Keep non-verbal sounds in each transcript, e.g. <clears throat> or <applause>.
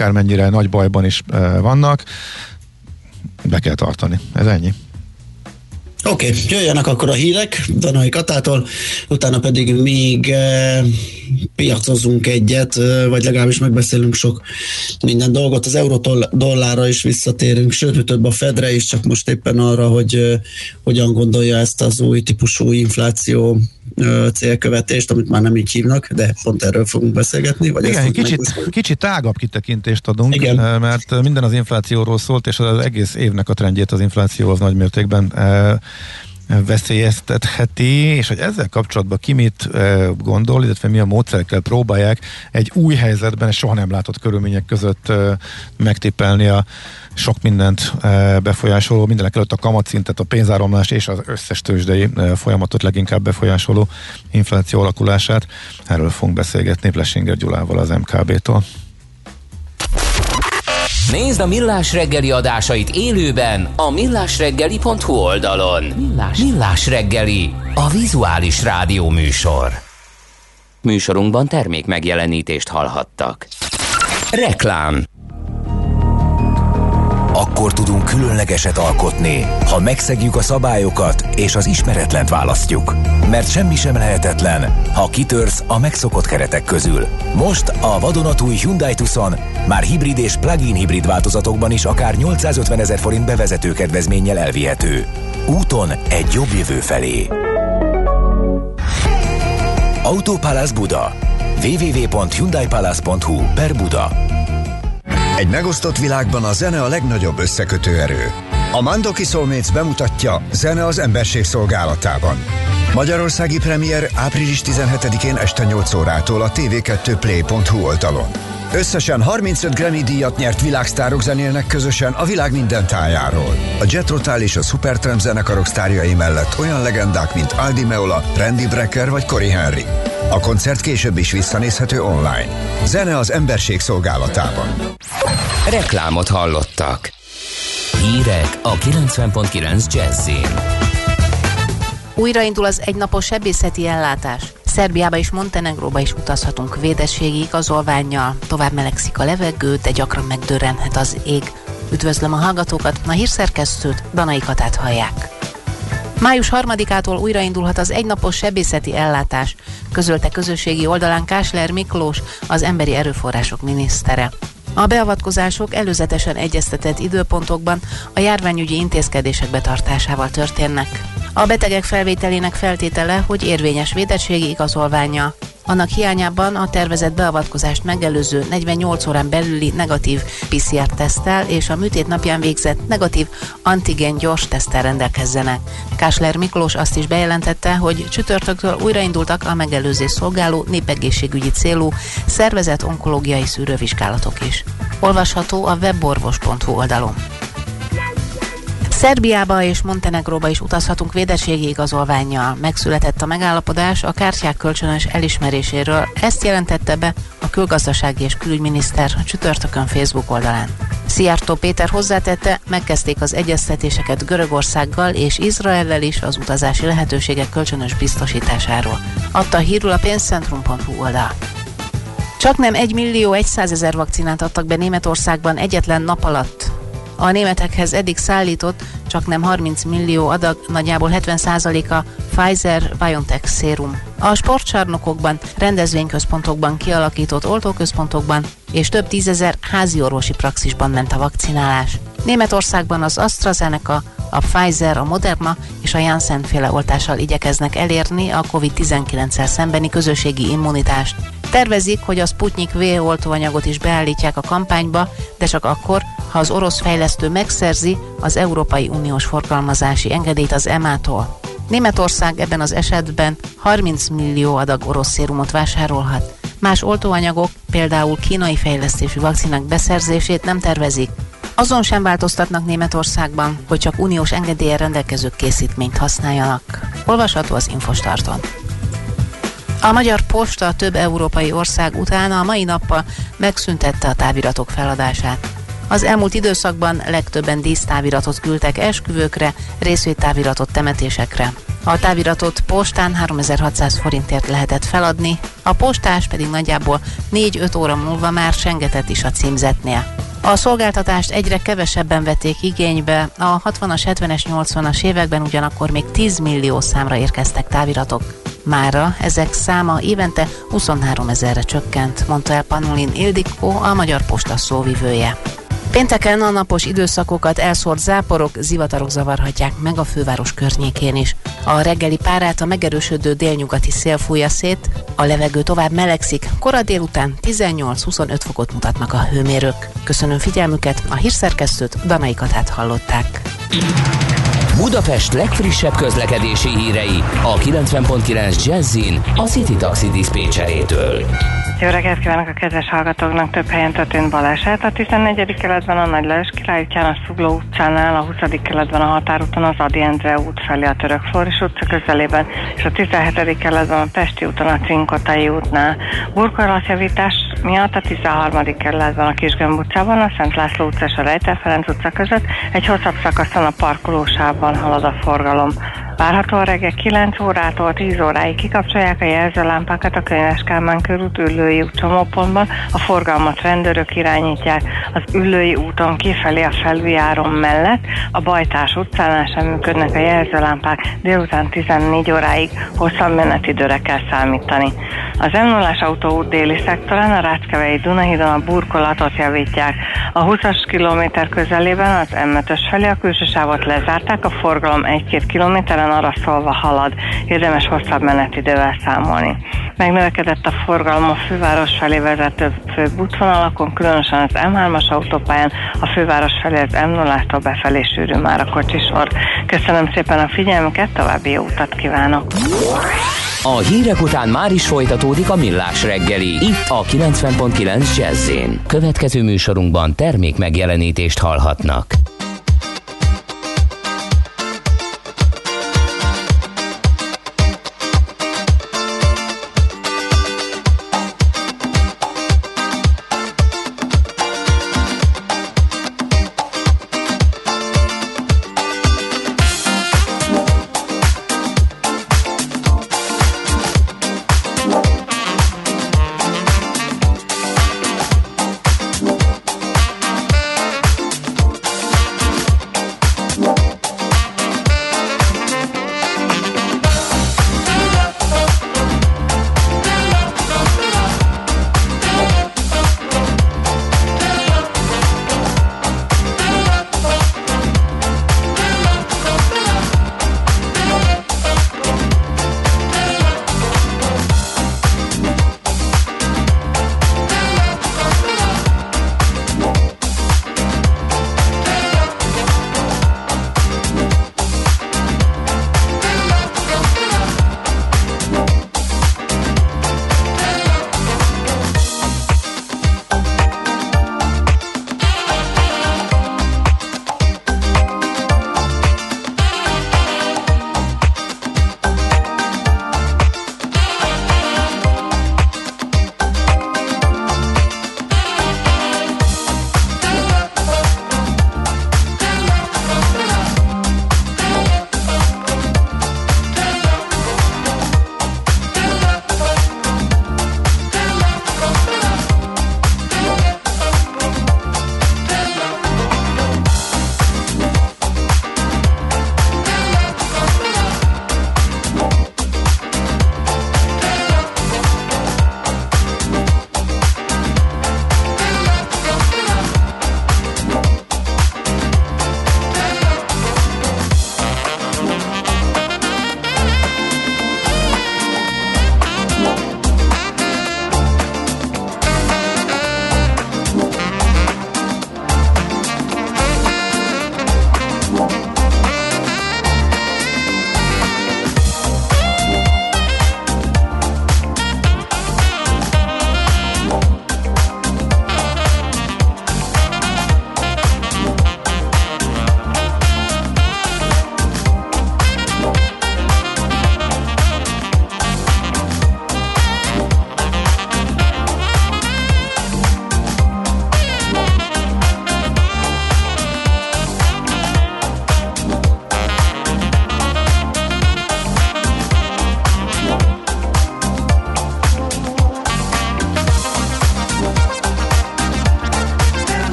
akármennyire nagy bajban is vannak, be kell tartani. Ez ennyi. Oké, okay, jöjjenek akkor a hírek Danai Katától, utána pedig még e, piacozunk egyet, e, vagy legalábbis megbeszélünk sok minden dolgot. Az eurótól dollárra is visszatérünk, sőt, több a Fedre is, csak most éppen arra, hogy e, hogyan gondolja ezt az új típusú infláció célkövetést, amit már nem így hívnak, de pont erről fogunk beszélgetni. Vagy Igen, kicsit, kicsit tágabb kitekintést adunk, Igen. mert minden az inflációról szólt, és az egész évnek a trendjét az infláció az nagymértékben veszélyeztetheti, és hogy ezzel kapcsolatban ki mit gondol, illetve mi a módszerekkel próbálják egy új helyzetben, soha nem látott körülmények között megtippelni a sok mindent befolyásoló, mindenek előtt a kamatszintet, a pénzáramlást és az összes tőzsdei folyamatot leginkább befolyásoló infláció alakulását. Erről fogunk beszélgetni Plesinger Gyulával az MKB-tól. Nézd a Millás reggeli adásait élőben a millásreggeli.hu oldalon. Millás. Millás reggeli, a vizuális rádió műsor. Műsorunkban termék megjelenítést hallhattak. Reklám akkor tudunk különlegeset alkotni, ha megszegjük a szabályokat és az ismeretlent választjuk. Mert semmi sem lehetetlen, ha kitörsz a megszokott keretek közül. Most a vadonatúj Hyundai Tucson már hibrid és plug-in hibrid változatokban is akár 850 ezer forint bevezető kedvezménnyel elvihető. Úton egy jobb jövő felé. Autopalace Buda www.hyundaipalace.hu per Buda egy megosztott világban a zene a legnagyobb összekötő erő. A Mandoki Soulmates bemutatja Zene az emberség szolgálatában. Magyarországi premier április 17-én este 8 órától a tv2play.hu oldalon. Összesen 35 Grammy díjat nyert világsztárok zenélnek közösen a világ minden tájáról. A Jet Rotal és a Supertramp zenekarok sztárjai mellett olyan legendák, mint Aldi Meola, Randy Brecker vagy Cory Henry. A koncert később is visszanézhető online. Zene az emberség szolgálatában. Reklámot hallottak. Hírek a 90.9 Jazzin. Újraindul az egynapos sebészeti ellátás. Szerbiába és Montenegróba is utazhatunk védességi igazolványjal, tovább melegszik a levegő, de gyakran megdörrenhet az ég. Üdvözlöm a hallgatókat, a hírszerkesztőt, Danai Katát hallják. Május 3-ától újraindulhat az egynapos sebészeti ellátás, közölte közösségi oldalán Kásler Miklós, az emberi erőforrások minisztere. A beavatkozások előzetesen egyeztetett időpontokban a járványügyi intézkedések betartásával történnek. A betegek felvételének feltétele, hogy érvényes védettségi igazolványa, annak hiányában a tervezett beavatkozást megelőző 48 órán belüli negatív PCR-tesztel és a műtét napján végzett negatív antigen gyors tesztel rendelkezzenek. Kásler Miklós azt is bejelentette, hogy csütörtöktől újraindultak a megelőzés szolgáló népegészségügyi célú szervezett onkológiai szűrővizsgálatok is. Olvasható a weborvos.hu oldalon. Szerbiába és Montenegróba is utazhatunk védettségi igazolványjal. Megszületett a megállapodás a kártyák kölcsönös elismeréséről. Ezt jelentette be a külgazdasági és külügyminiszter csütörtökön Facebook oldalán. Szijjártó Péter hozzátette, megkezdték az egyeztetéseket Görögországgal és Izraellel is az utazási lehetőségek kölcsönös biztosításáról. Adta a hírul a pénzcentrum.hu oldal. Csak nem 1 millió 100 ezer vakcinát adtak be Németországban egyetlen nap alatt a németekhez eddig szállított csak nem 30 millió adag, nagyjából 70%-a Pfizer-BioNTech szérum. A sportcsarnokokban, rendezvényközpontokban kialakított oltóközpontokban és több tízezer házi orvosi praxisban ment a vakcinálás. Németországban az AstraZeneca, a Pfizer, a Moderna és a Janssen féle oltással igyekeznek elérni a COVID-19-el szembeni közösségi immunitást. Tervezik, hogy a Sputnik V oltóanyagot is beállítják a kampányba, de csak akkor, ha az orosz fejlesztő megszerzi az Európai Uniós forgalmazási engedélyt az EMA-tól. Németország ebben az esetben 30 millió adag orosz szérumot vásárolhat. Más oltóanyagok, például kínai fejlesztésű vakcinák beszerzését nem tervezik. Azon sem változtatnak Németországban, hogy csak uniós engedélyen rendelkezők készítményt használjanak. Olvasható az Infostarton. A Magyar Posta több európai ország után a mai nappal megszüntette a táviratok feladását. Az elmúlt időszakban legtöbben dísztáviratot küldtek esküvőkre, részvétáviratot temetésekre. A táviratot postán 3600 forintért lehetett feladni, a postás pedig nagyjából 4-5 óra múlva már sengetett is a címzetnél. A szolgáltatást egyre kevesebben vették igénybe, a 60-as, 70-es, 80-as években ugyanakkor még 10 millió számra érkeztek táviratok. Mára ezek száma évente 23 ezerre csökkent, mondta el Panulin Ildikó, a Magyar Posta szóvivője. Pénteken a napos időszakokat elszórt záporok, zivatarok zavarhatják meg a főváros környékén is. A reggeli párát a megerősödő délnyugati szél fújja szét, a levegő tovább melegszik, kora délután 18-25 fokot mutatnak a hőmérők. Köszönöm figyelmüket, a hírszerkesztőt Danai Katát hallották. Budapest legfrissebb közlekedési hírei a 90.9 Jazzin a City Taxi Dispécsejétől. Jó reggelt kívánok a kedves hallgatóknak! Több helyen történt baleset. A 14. keletben a Nagy Lajos Király útján a Szugló utcánál, a 20. keletben a határúton az Adi Endre út felé a Török Floris utca közelében, és a 17. keletben a Pesti úton a Cinkotai útnál. Burkolatjavítás miatt a 13. kerületben a Kisgömb utcában, a Szent László utca és a Rejtel Ferenc utca között egy hosszabb szakaszon a parkolósában halad a forgalom. Várhatóan reggel 9 órától 10 óráig kikapcsolják a jelzőlámpákat a Könyves Kálmán körút ülői csomópontban, a forgalmat rendőrök irányítják az ülői úton kifelé a felüljárom mellett, a Bajtás utcánál sem működnek a jelzőlámpák, délután 14 óráig hosszabb menetidőre kell számítani. Az m 0 autóút déli szektorán a Ráckevei Dunahídon a burkolatot javítják. A 20-as kilométer közelében az M5-ös felé a külső sávot lezárták, a forgalom 1-2 kilométeren arra szólva halad. Érdemes hosszabb menetidővel számolni. Megnövekedett a forgalom a főváros felé vezető főbb útvonalakon, különösen az M3-as autópályán, a főváros felé az M0-tól befelé sűrű már a kocsisor. Köszönöm szépen a figyelmüket, további jó utat kívánok! A hírek után már is folytatódik a millás reggeli, itt a 90.9 jazz Következő műsorunkban termék megjelenítést hallhatnak.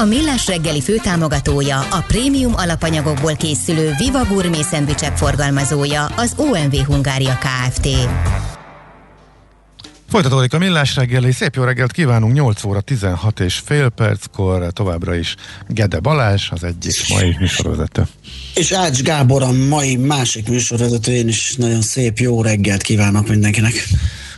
A Millás reggeli főtámogatója, a prémium alapanyagokból készülő Viva Gourmet szendvicsek forgalmazója, az OMV Hungária Kft. Folytatódik a millás reggeli. Szép jó reggelt kívánunk, 8 óra 16 és fél perckor továbbra is Gede Balázs, az egyik mai műsorvezető. És Ács Gábor a mai másik műsorvezető, én is nagyon szép jó reggelt kívánok mindenkinek.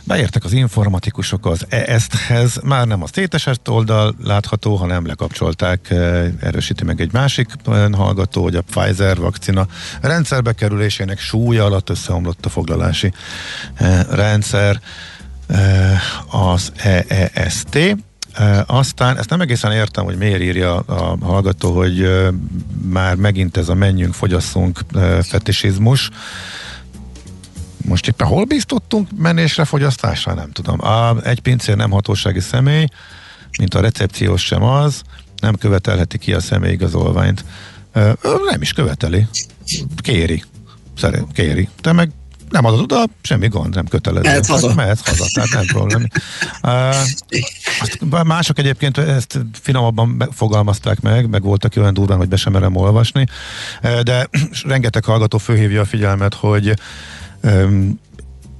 Beértek az informatikusok az EST-hez, már nem a szétesett oldal látható, hanem lekapcsolták, eh, erősíti meg egy másik eh, hallgató, hogy a Pfizer vakcina rendszerbe kerülésének súlya alatt összeomlott a foglalási eh, rendszer, az EEST. Aztán ezt nem egészen értem, hogy miért írja a hallgató, hogy már megint ez a menjünk, fogyasszunk fetisizmus most éppen hol bíztottunk menésre, fogyasztásra, nem tudom. A, egy pincér nem hatósági személy, mint a recepciós sem az, nem követelheti ki a személyigazolványt. Nem is követeli. Kéri. Szerint kéri. Te meg nem adod oda, semmi gond, nem kötelező. Mehetsz haza. Mehetsz haza, tehát nem problém. Uh, mások egyébként ezt finomabban fogalmazták meg, meg voltak olyan durván, hogy be sem merem olvasni, de rengeteg hallgató főhívja a figyelmet, hogy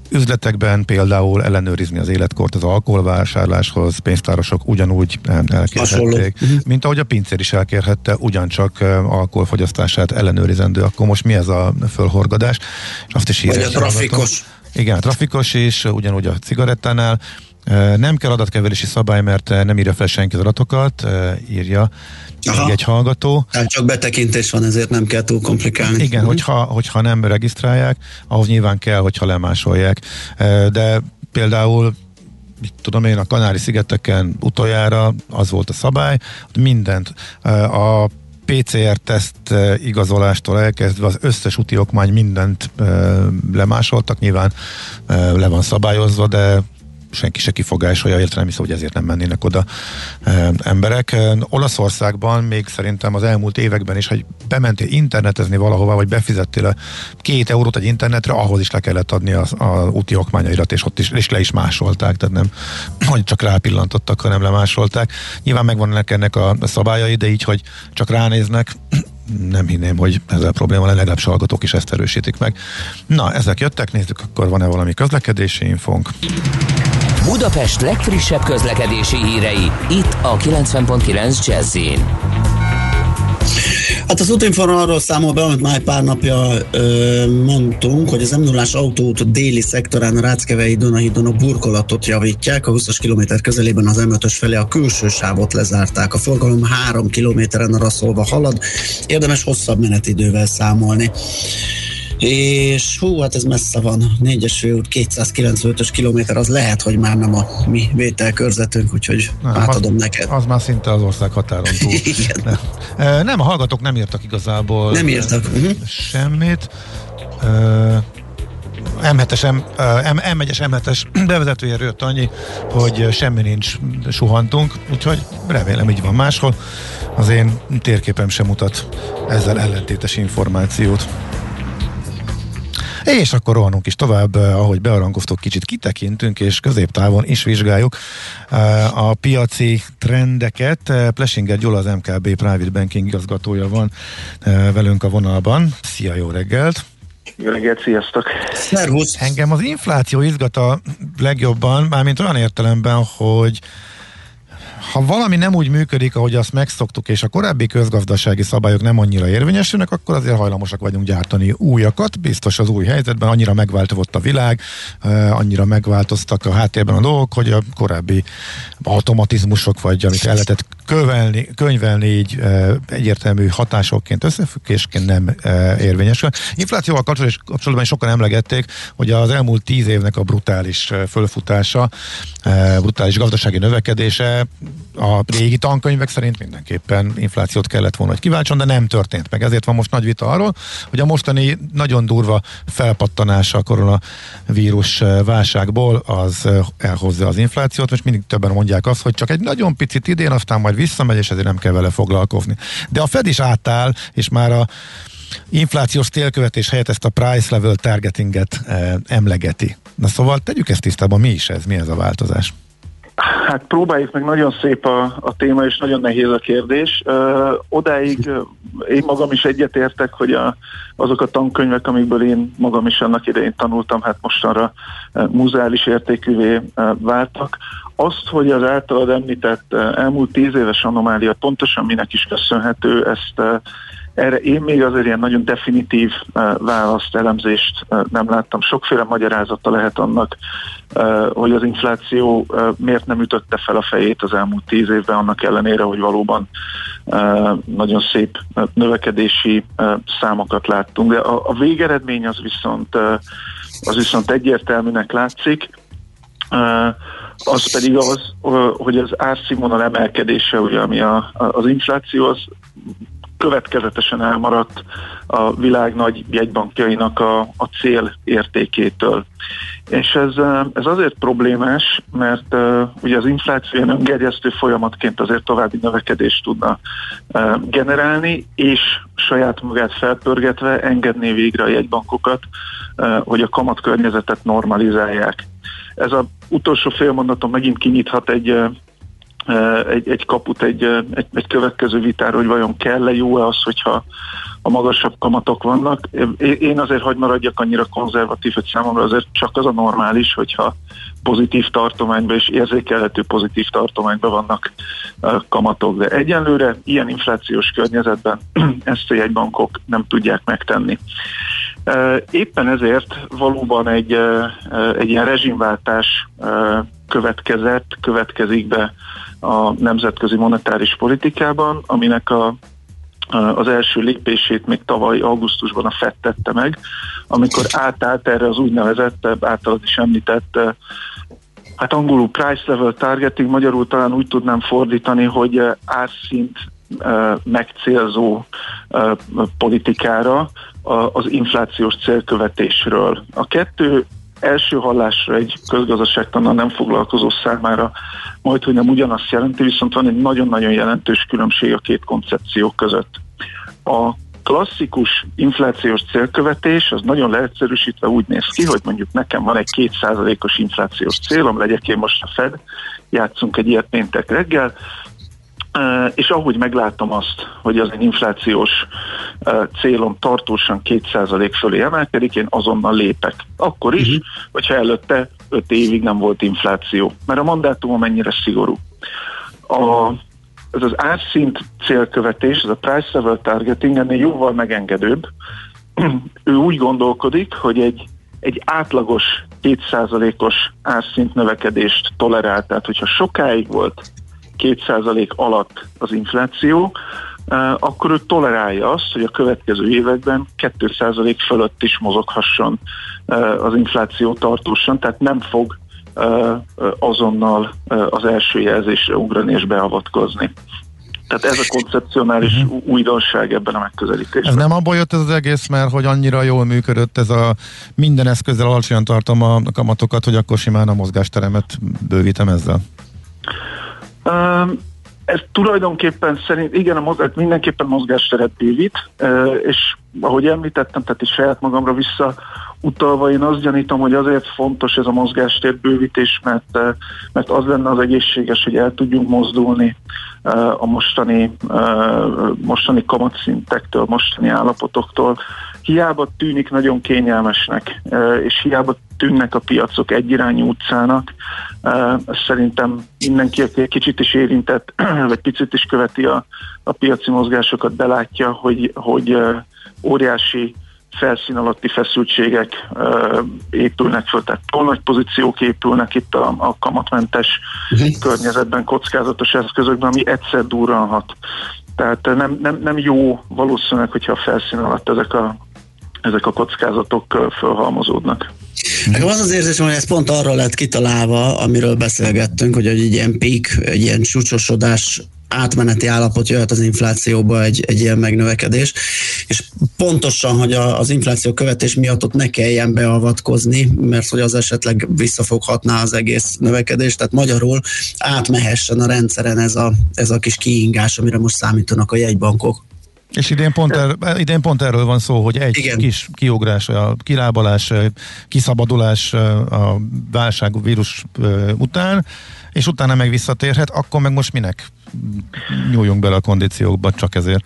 üzletekben például ellenőrizni az életkort az alkoholvásárláshoz, pénztárosok ugyanúgy elkérhették, uh-huh. mint ahogy a pincér is elkérhette, ugyancsak alkoholfogyasztását ellenőrizendő. Akkor most mi ez a fölhorgadás? Azt is Vagy a trafikos. Igen, a trafikos is, ugyanúgy a cigarettánál. Nem kell adatkeverési szabály, mert nem írja fel senki az adatokat, írja Aha. egy hallgató. Tehát csak betekintés van, ezért nem kell túl komplikálni. Igen, uh-huh. hogyha, hogyha nem regisztrálják, ahhoz nyilván kell, hogyha lemásolják. De például mit tudom én, a Kanári-szigeteken utoljára az volt a szabály, mindent a PCR-teszt igazolástól elkezdve az összes úti okmány mindent lemásoltak, nyilván le van szabályozva, de senki se kifogásolja, illetve nem hiszem, hogy ezért nem mennének oda emberek. Olaszországban még szerintem az elmúlt években is, hogy bementél internetezni valahova, vagy befizettél két eurót egy internetre, ahhoz is le kellett adni az a úti okmányairat, és ott is, és le is másolták, tehát nem, <clears throat> hogy csak rápillantottak, hanem lemásolták. Nyilván megvannak ennek a szabályai, de így, hogy csak ránéznek, <clears throat> nem hinném, hogy ezzel probléma lenne, legalább hallgatók is ezt erősítik meg. Na, ezek jöttek, nézzük, akkor van-e valami közlekedési infónk. Budapest legfrissebb közlekedési hírei, itt a 90.9 jazz Hát az útinform arról számol be, amit már pár napja ö, mondtunk, hogy az m 0 autóút déli szektorán a Ráckevei Dunahídon a burkolatot javítják, a 20-as kilométer közelében az m felé a külső sávot lezárták. A forgalom 3 kilométeren raszolva halad, érdemes hosszabb menetidővel számolni és hú, hát ez messze van, 4-es főút, 295-ös kilométer, az lehet, hogy már nem a mi vételkörzetünk, úgyhogy nem, átadom az, neked. Az már szinte az ország határon túl. <laughs> Igen. Nem. nem, a hallgatók nem írtak igazából nem írtak. Uh-huh. semmit. M7-es, M, M1-es, M7-es <clears throat> bevezetőjéről jött annyi, hogy semmi nincs, suhantunk, úgyhogy remélem így van máshol. Az én térképem sem mutat ezzel ellentétes információt. És akkor rohanunk is tovább, eh, ahogy bearangoztuk, kicsit kitekintünk, és középtávon is vizsgáljuk eh, a piaci trendeket. Eh, Plesinger Gyula, az MKB Private Banking igazgatója van velünk a vonalban. Szia, jó reggelt! Jó reggelt, sziasztok! Szervusz! Engem az infláció izgat a legjobban, mármint olyan értelemben, hogy ha valami nem úgy működik, ahogy azt megszoktuk, és a korábbi közgazdasági szabályok nem annyira érvényesülnek, akkor azért hajlamosak vagyunk gyártani újakat. Biztos az új helyzetben annyira megváltozott a világ, annyira megváltoztak a háttérben a dolgok, hogy a korábbi automatizmusok, vagy amit el lehetett kövelni, könyvelni így egyértelmű hatásokként, összefüggésként nem érvényesül. Inflációval kapcsolatban sokan emlegették, hogy az elmúlt tíz évnek a brutális fölfutása, brutális gazdasági növekedése a régi tankönyvek szerint mindenképpen inflációt kellett volna, hogy kiváltson, de nem történt meg. Ezért van most nagy vita arról, hogy a mostani nagyon durva felpattanása a koronavírus válságból az elhozza az inflációt. Most mindig többen mondják azt, hogy csak egy nagyon picit idén, aztán majd visszamegy, és ezért nem kell vele foglalkozni. De a Fed is átáll, és már a inflációs célkövetés helyett ezt a price level targetinget emlegeti. Na szóval tegyük ezt tisztában, mi is ez, mi ez a változás? Hát próbáljuk meg, nagyon szép a, a téma, és nagyon nehéz a kérdés. Ö, odáig én magam is egyetértek, hogy a, azok a tankönyvek, amikből én magam is annak idején tanultam, hát mostanra muzeális értékűvé váltak. Azt, hogy az általad említett elmúlt tíz éves anomália pontosan minek is köszönhető, ezt erre én még azért ilyen nagyon definitív választ, elemzést nem láttam. Sokféle magyarázata lehet annak, hogy az infláció miért nem ütötte fel a fejét az elmúlt tíz évben, annak ellenére, hogy valóban nagyon szép növekedési számokat láttunk. De a, végeredmény az viszont, az viszont egyértelműnek látszik. Az pedig az, hogy az árszínvonal emelkedése, ugye, ami a, az infláció, az következetesen elmaradt a világ nagy jegybankjainak a, a cél értékétől. És ez, ez azért problémás, mert uh, ugye az infláció ilyen öngerjesztő folyamatként azért további növekedést tudna uh, generálni, és saját magát felpörgetve engedné végre a jegybankokat, uh, hogy a kamatkörnyezetet normalizálják. Ez az utolsó félmondaton megint kinyithat egy egy, egy kaput egy, egy, egy következő vitára, hogy vajon kell-e jó-e az, hogyha a magasabb kamatok vannak. Én azért hagy maradjak annyira konzervatív, hogy számomra azért csak az a normális, hogyha pozitív tartományban és érzékelhető pozitív tartományban vannak kamatok. De egyenlőre ilyen inflációs környezetben <clears throat> ezt a jegybankok nem tudják megtenni. Éppen ezért valóban egy, egy ilyen rezsimváltás következett, következik be a nemzetközi monetáris politikában, aminek a, az első lépését még tavaly augusztusban a FED tette meg, amikor átállt erre az úgynevezett, általad is említett, hát angolul price level targeting, magyarul talán úgy tudnám fordítani, hogy árszint megcélzó politikára az inflációs célkövetésről. A kettő első hallásra egy közgazdaságtannal nem foglalkozó számára majd, hogy nem ugyanazt jelenti, viszont van egy nagyon-nagyon jelentős különbség a két koncepció között. A klasszikus inflációs célkövetés az nagyon leegyszerűsítve úgy néz ki, hogy mondjuk nekem van egy kétszázalékos inflációs célom, legyek én most a Fed, játszunk egy ilyet péntek reggel, és ahogy meglátom azt, hogy az egy inflációs célom tartósan 2% fölé emelkedik, én azonnal lépek. Akkor is, uh-huh. hogyha előtte 5 évig nem volt infláció. Mert a mandátum mennyire szigorú. A, ez az árszint célkövetés, ez a price level targeting ennél jóval megengedőbb. <clears throat> ő úgy gondolkodik, hogy egy, egy átlagos 2%-os árszint növekedést tolerál. Tehát, hogyha sokáig volt 2% alatt az infláció, akkor ő tolerálja azt, hogy a következő években 2% fölött is mozoghasson az infláció tartósan, tehát nem fog azonnal az első jelzésre ugrani és beavatkozni. Tehát ez a koncepcionális uh-huh. újdonság ebben a megközelítésben. Ez nem abból jött ez az egész, mert hogy annyira jól működött ez a minden eszközzel alacsonyan tartom a kamatokat, hogy akkor simán a mozgásteremet bővítem ezzel? Um, ez tulajdonképpen szerint, igen, a mozgás, mindenképpen mozgásteret bővít, és ahogy említettem, tehát is saját magamra vissza utalva, én azt gyanítom, hogy azért fontos ez a mozgástér bővítés, mert, mert az lenne az egészséges, hogy el tudjunk mozdulni a mostani, mostani kamatszintektől, mostani állapotoktól. Hiába tűnik nagyon kényelmesnek, és hiába tűnnek a piacok egyirányú utcának, szerintem mindenki, aki egy kicsit is érintett, <clears throat> vagy picit is követi a, a piaci mozgásokat, belátja, hogy, hogy óriási felszín alatti feszültségek uh, épülnek föl, tehát túl nagy pozíciók épülnek itt a, a kamatmentes uh-huh. környezetben, kockázatos eszközökben, ami egyszer durranhat. Tehát nem, nem, nem jó valószínűleg, hogyha a felszín alatt ezek a, ezek a kockázatok fölhalmozódnak. Nekem az az érzésem, hogy ez pont arra lett kitalálva, amiről beszélgettünk, hogy egy ilyen peak, egy ilyen csúcsosodás átmeneti állapot jöhet az inflációba egy, egy ilyen megnövekedés, és pontosan, hogy a, az infláció követés miatt ott ne kelljen beavatkozni, mert hogy az esetleg visszafoghatná az egész növekedést, tehát magyarul átmehessen a rendszeren ez a, ez a kis kiingás, amire most számítanak a jegybankok. És idén pont, er, idén pont erről van szó, hogy egy Igen. kis kiugrás, a kilábalás, kiszabadulás a válság vírus után, és utána meg visszatérhet, akkor meg most minek nyúljunk bele a kondíciókba csak ezért?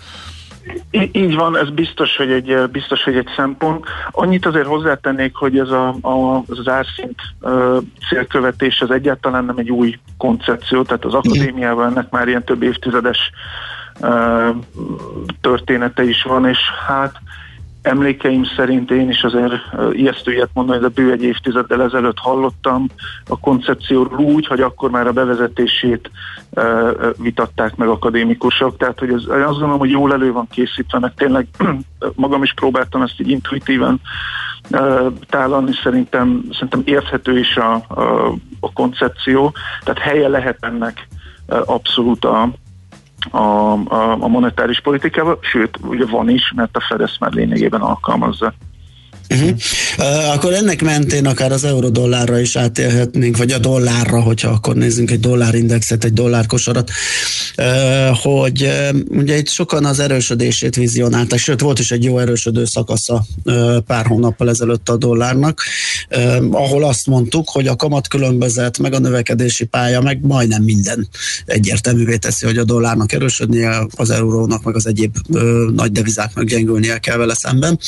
Így van, ez biztos, hogy egy, biztos, hogy egy szempont. Annyit azért hozzátennék, hogy ez a, a, az árszint uh, célkövetés az egyáltalán nem egy új koncepció, tehát az akadémiával ennek már ilyen több évtizedes uh, története is van, és hát Emlékeim szerint én is azért ijesztő ilyet mondani, de bő egy évtizeddel ezelőtt hallottam a koncepcióról úgy, hogy akkor már a bevezetését vitatták meg akadémikusok, tehát hogy ez, azt gondolom, hogy jól elő van készítve, meg tényleg <clears throat> magam is próbáltam ezt így intuitíven tálalni, szerintem, szerintem érthető is a, a, a koncepció, tehát helye lehet ennek abszolút a, a, a, monetáris politikával, sőt, ugye van is, mert a Fed ezt már lényegében alkalmazza. Uh-huh. Uh, akkor ennek mentén akár az euró-dollárra is átélhetnénk, vagy a dollárra, hogyha akkor nézzünk egy dollárindexet, egy dollárkosarat, uh, hogy uh, ugye itt sokan az erősödését vizionálták, sőt volt is egy jó erősödő szakasza pár hónappal ezelőtt a dollárnak, ahol azt mondtuk, hogy a kamat különbözet, meg a növekedési pálya, meg majdnem minden egyértelművé teszi, hogy a dollárnak erősödnie, az eurónak, meg az egyéb nagy devizáknak gyengülnie kell vele szemben.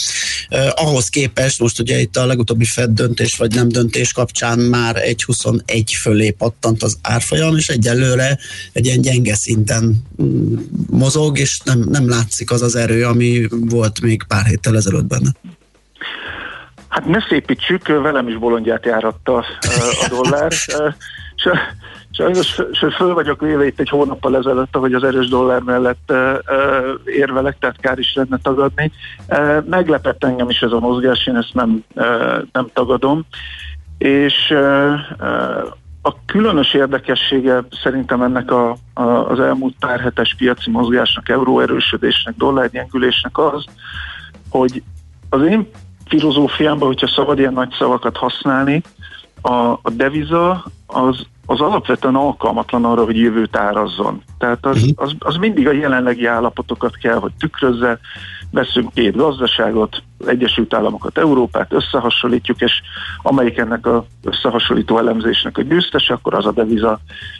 Ahhoz kép képest most ugye itt a legutóbbi Fed döntés vagy nem döntés kapcsán már 1,21 fölé pattant az árfolyam, és egyelőre egy ilyen gyenge szinten mm, mozog, és nem, nem látszik az az erő, ami volt még pár héttel ezelőtt benne. Hát ne szépítsük, velem is bolondját járatta a dollár. <laughs> Sajnos föl vagyok véve itt egy hónappal ezelőtt, hogy az erős dollár mellett érvelek, tehát kár is lenne tagadni. Meglepett engem is ez a mozgás, én ezt nem, nem tagadom. És a különös érdekessége szerintem ennek a, a, az elmúlt pár hetes piaci mozgásnak, euróerősödésnek, dollárgyengülésnek az, hogy az én filozófiámban, hogyha szabad ilyen nagy szavakat használni, a, a deviza az az alapvetően alkalmatlan arra, hogy jövőt árazzon. Tehát az, mhm. az, az mindig a jelenlegi állapotokat kell, hogy tükrözze, veszünk két gazdaságot, Egyesült Államokat, Európát, összehasonlítjuk, és amelyik ennek a összehasonlító elemzésnek a győztes, akkor az a deviza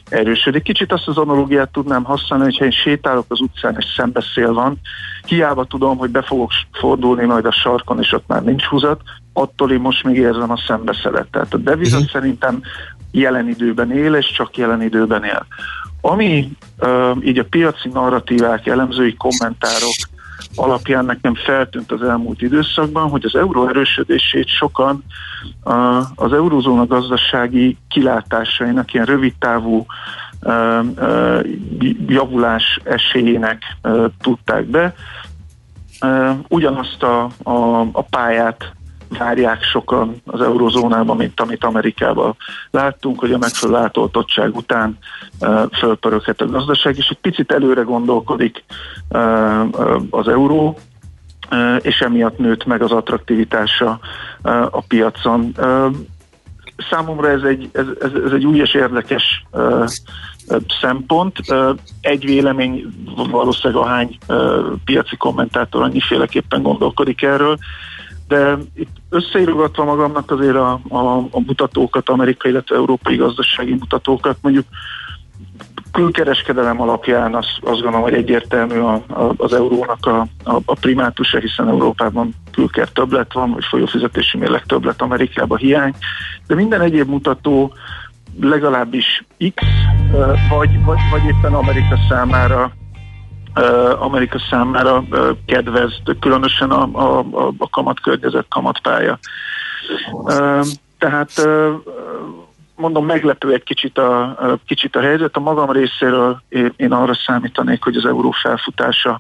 erősödik. Kicsit azt az analógiát tudnám használni, hogyha én sétálok az utcán, és szembeszél van, hiába tudom, hogy be fogok fordulni majd a sarkon, és ott már nincs húzat, attól én most még érzem a szembeszelet. Tehát a deviza uh-huh. szerintem jelen időben él, és csak jelen időben él. Ami így a piaci narratívák, elemzői kommentárok alapján nekem feltűnt az elmúlt időszakban, hogy az euró erősödését sokan az eurózóna gazdasági kilátásainak ilyen rövidtávú javulás esélyének tudták be. Ugyanazt a, a, a pályát várják sokan az eurozónában, mint amit Amerikában láttunk, hogy a megfelelő átoltottság után fölpöröghet a gazdaság, és egy picit előre gondolkodik az euró, és emiatt nőtt meg az attraktivitása a piacon. Számomra ez egy, ez, ez, ez egy új és érdekes szempont. Egy vélemény valószínűleg a hány piaci kommentátor annyiféleképpen gondolkodik erről, de itt összeírogatva magamnak azért a, a, a mutatókat, amerikai, illetve európai gazdasági mutatókat, mondjuk külkereskedelem alapján azt, azt gondolom, hogy egyértelmű a, a, az eurónak a, a, a primátusa, hiszen Európában külker többlet van, vagy folyófizetési mérleg többlet, Amerikában hiány, de minden egyéb mutató legalábbis X, vagy, vagy, vagy éppen Amerika számára Amerika számára kedvez, különösen a, a, a kamatkörnyezet, kamatpálya. Tehát mondom, meglepő egy kicsit a, kicsit a helyzet. A magam részéről én, én arra számítanék, hogy az euró felfutása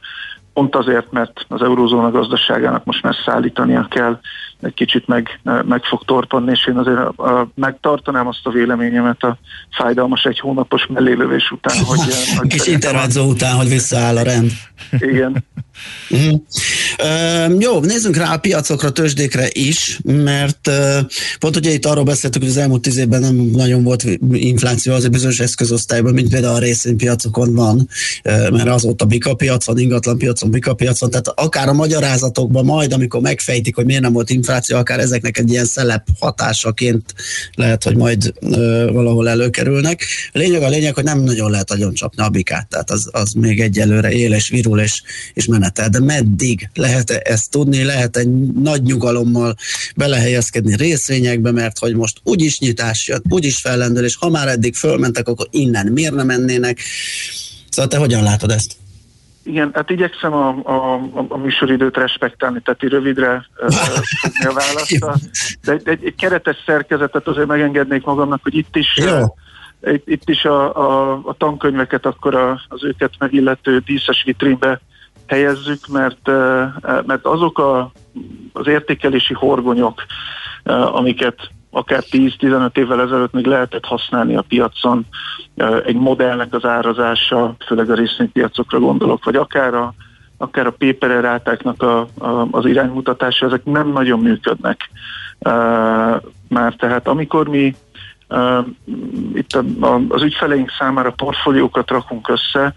pont azért, mert az eurózóna gazdaságának most már szállítania kell, egy kicsit meg, meg fog torpanni, és én azért a, a, megtartanám azt a véleményemet a fájdalmas egy hónapos mellélövés után, hogy... <laughs> hogy Kis intermezzo után, hogy visszaáll a rend. Igen. Uh, jó, nézzünk rá a piacokra, tőzsdékre is, mert uh, pont ugye itt arról beszéltük, hogy az elmúlt tíz évben nem nagyon volt infláció az egy bizonyos eszközosztályban, mint például a részvénypiacokon van, uh, mert azóta bika piacon, ingatlan piacon, bika piacon, tehát akár a magyarázatokban majd, amikor megfejtik, hogy miért nem volt infláció, akár ezeknek egy ilyen szelep hatásaként lehet, hogy majd uh, valahol előkerülnek. A lényeg a lényeg, hogy nem nagyon lehet agyon csapni a bikát, tehát az, az még egyelőre él és virul és, és menetel, de meddig lehet ezt tudni, lehet egy nagy nyugalommal belehelyezkedni részvényekbe, mert hogy most úgyis nyitás jön, úgyis fellendül, és ha már eddig fölmentek, akkor innen miért nem mennének? Szóval te hogyan látod ezt? Igen, hát igyekszem a, a, a műsoridőt respektálni, tehát rövidre uh, <laughs> a választ. De egy, egy, egy keretes szerkezetet azért megengednék magamnak, hogy itt is Jó. Itt, itt is a, a, a tankönyveket akkor a, az őket megillető díszes vitrínbe helyezzük, mert, mert azok a, az értékelési horgonyok, amiket akár 10-15 évvel ezelőtt még lehetett használni a piacon, egy modellnek az árazása, főleg a részvénypiacokra gondolok, vagy akár a, akár a paper rátáknak a, a, az iránymutatása, ezek nem nagyon működnek. Már tehát amikor mi itt az ügyfeleink számára portfóliókat rakunk össze,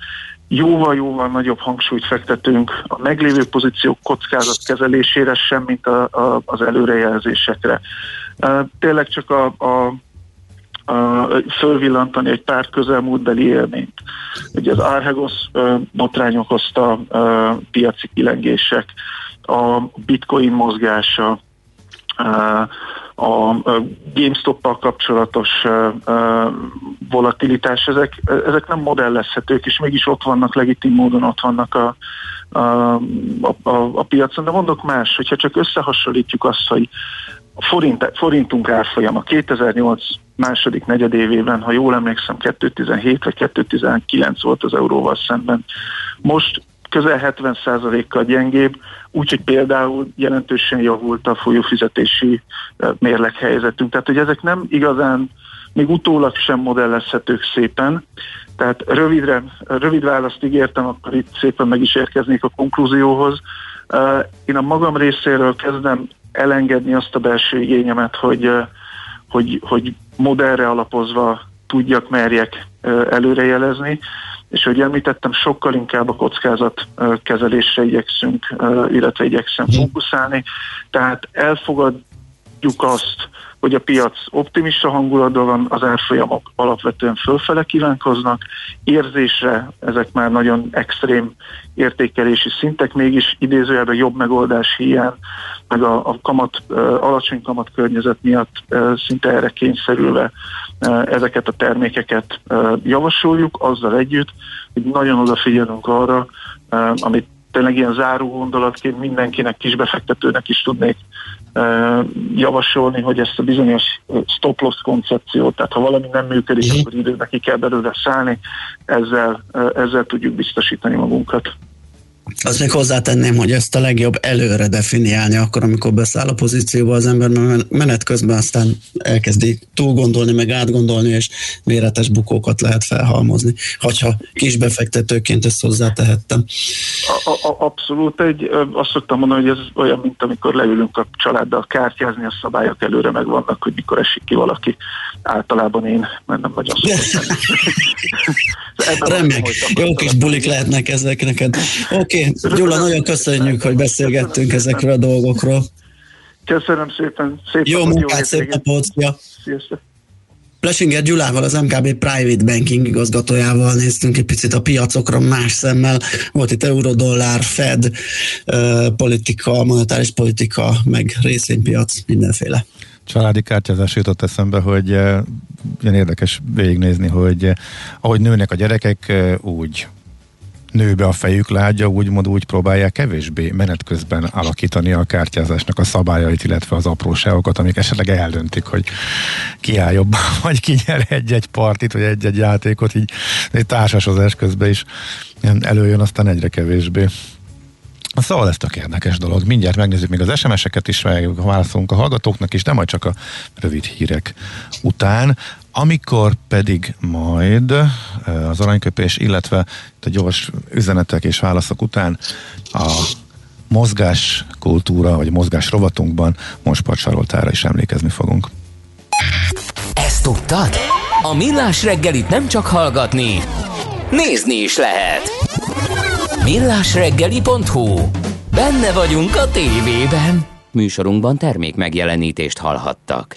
jóval-jóval nagyobb hangsúlyt fektetünk a meglévő pozíciók kockázat kezelésére sem, mint a, a, az előrejelzésekre. Tényleg csak a, a a, fölvillantani egy pár közelmúltbeli élményt. Ugye az Arhegos botrány okozta a, piaci kilengések, a bitcoin mozgása, a GameStop-pal kapcsolatos volatilitás, ezek, ezek nem modellezhetők, és mégis ott vannak, legitim módon ott vannak a, a, a, a piacon. De mondok más, hogyha csak összehasonlítjuk azt, hogy a forint, forintunk árfolyama 2008 második negyedévében, ha jól emlékszem, 217 vagy 219 volt az euróval szemben. Most közel 70%-kal gyengébb, úgyhogy például jelentősen javult a folyófizetési mérleghelyzetünk. Tehát, hogy ezek nem igazán még utólag sem modellezhetők szépen. Tehát rövidre, rövid választ ígértem, akkor itt szépen meg is érkeznék a konklúzióhoz. Én a magam részéről kezdem elengedni azt a belső igényemet, hogy, hogy, hogy modellre alapozva tudjak, merjek előrejelezni és hogy említettem, sokkal inkább a kockázat kezelésre igyekszünk, illetve igyekszem mhm. fókuszálni. Tehát elfogadjuk azt, hogy a piac optimista hangulatban van, az árfolyamok alapvetően fölfele kívánkoznak, érzésre ezek már nagyon extrém értékelési szintek, mégis idézőjelben jobb megoldás hiány, meg a, a kamat, alacsony kamat környezet miatt szinte erre kényszerülve ezeket a termékeket javasoljuk, azzal együtt, hogy nagyon odafigyelünk arra, amit tényleg ilyen záró gondolatként mindenkinek, kisbefektetőnek is tudnék javasolni, hogy ezt a bizonyos stop loss koncepciót, tehát ha valami nem működik, akkor időben ki kell belőle szállni, ezzel, ezzel tudjuk biztosítani magunkat. Azt még hozzátenném, hogy ezt a legjobb előre definiálni, akkor, amikor beszáll a pozícióba az ember, mert menet közben aztán elkezdi túl gondolni, meg átgondolni, és méretes bukókat lehet felhalmozni. Hogyha kisbefektetőként ezt hozzátehettem. A, a, abszolút. Egy, azt szoktam mondani, hogy ez olyan, mint amikor leülünk a családdal kártyázni, a szabályok előre megvannak, hogy mikor esik ki valaki. Általában én, mert nem nagyon szoktam. <laughs> Remek. Jó kis bulik lehetnek ezek neked. Oké, okay. Gyula, nagyon köszönjük, hogy beszélgettünk ezekről a dolgokról. Köszönöm szépen. szép jó munkát, szép napot. Ja. Sziasztok. Plesinger Gyulával, az MKB Private Banking igazgatójával néztünk egy picit a piacokra más szemmel. Volt itt eurodollár, Fed, politika, monetáris politika, meg részvénypiac, mindenféle. Családi kártyázás jutott eszembe, hogy ilyen érdekes végignézni, hogy ahogy nőnek a gyerekek, úgy nő be a fejük lágya, úgymond úgy próbálják kevésbé menet közben alakítani a kártyázásnak a szabályait, illetve az apróságokat, amik esetleg eldöntik, hogy ki áll jobban, <laughs> vagy ki nyer egy-egy partit, vagy egy-egy játékot, így egy társasozás közben is előjön aztán egyre kevésbé. Szóval ez tök érdekes dolog. Mindjárt megnézzük még az SMS-eket is, válaszolunk a hallgatóknak is, de majd csak a rövid hírek után. Amikor pedig majd az aranyköpés, illetve a gyors üzenetek és válaszok után a mozgás kultúra, vagy mozgás rovatunkban most Saroltára is emlékezni fogunk. Ezt tudtad? A Millás reggelit nem csak hallgatni, nézni is lehet. Millásreggeli.hu Benne vagyunk a tévében. Műsorunkban termék megjelenítést hallhattak.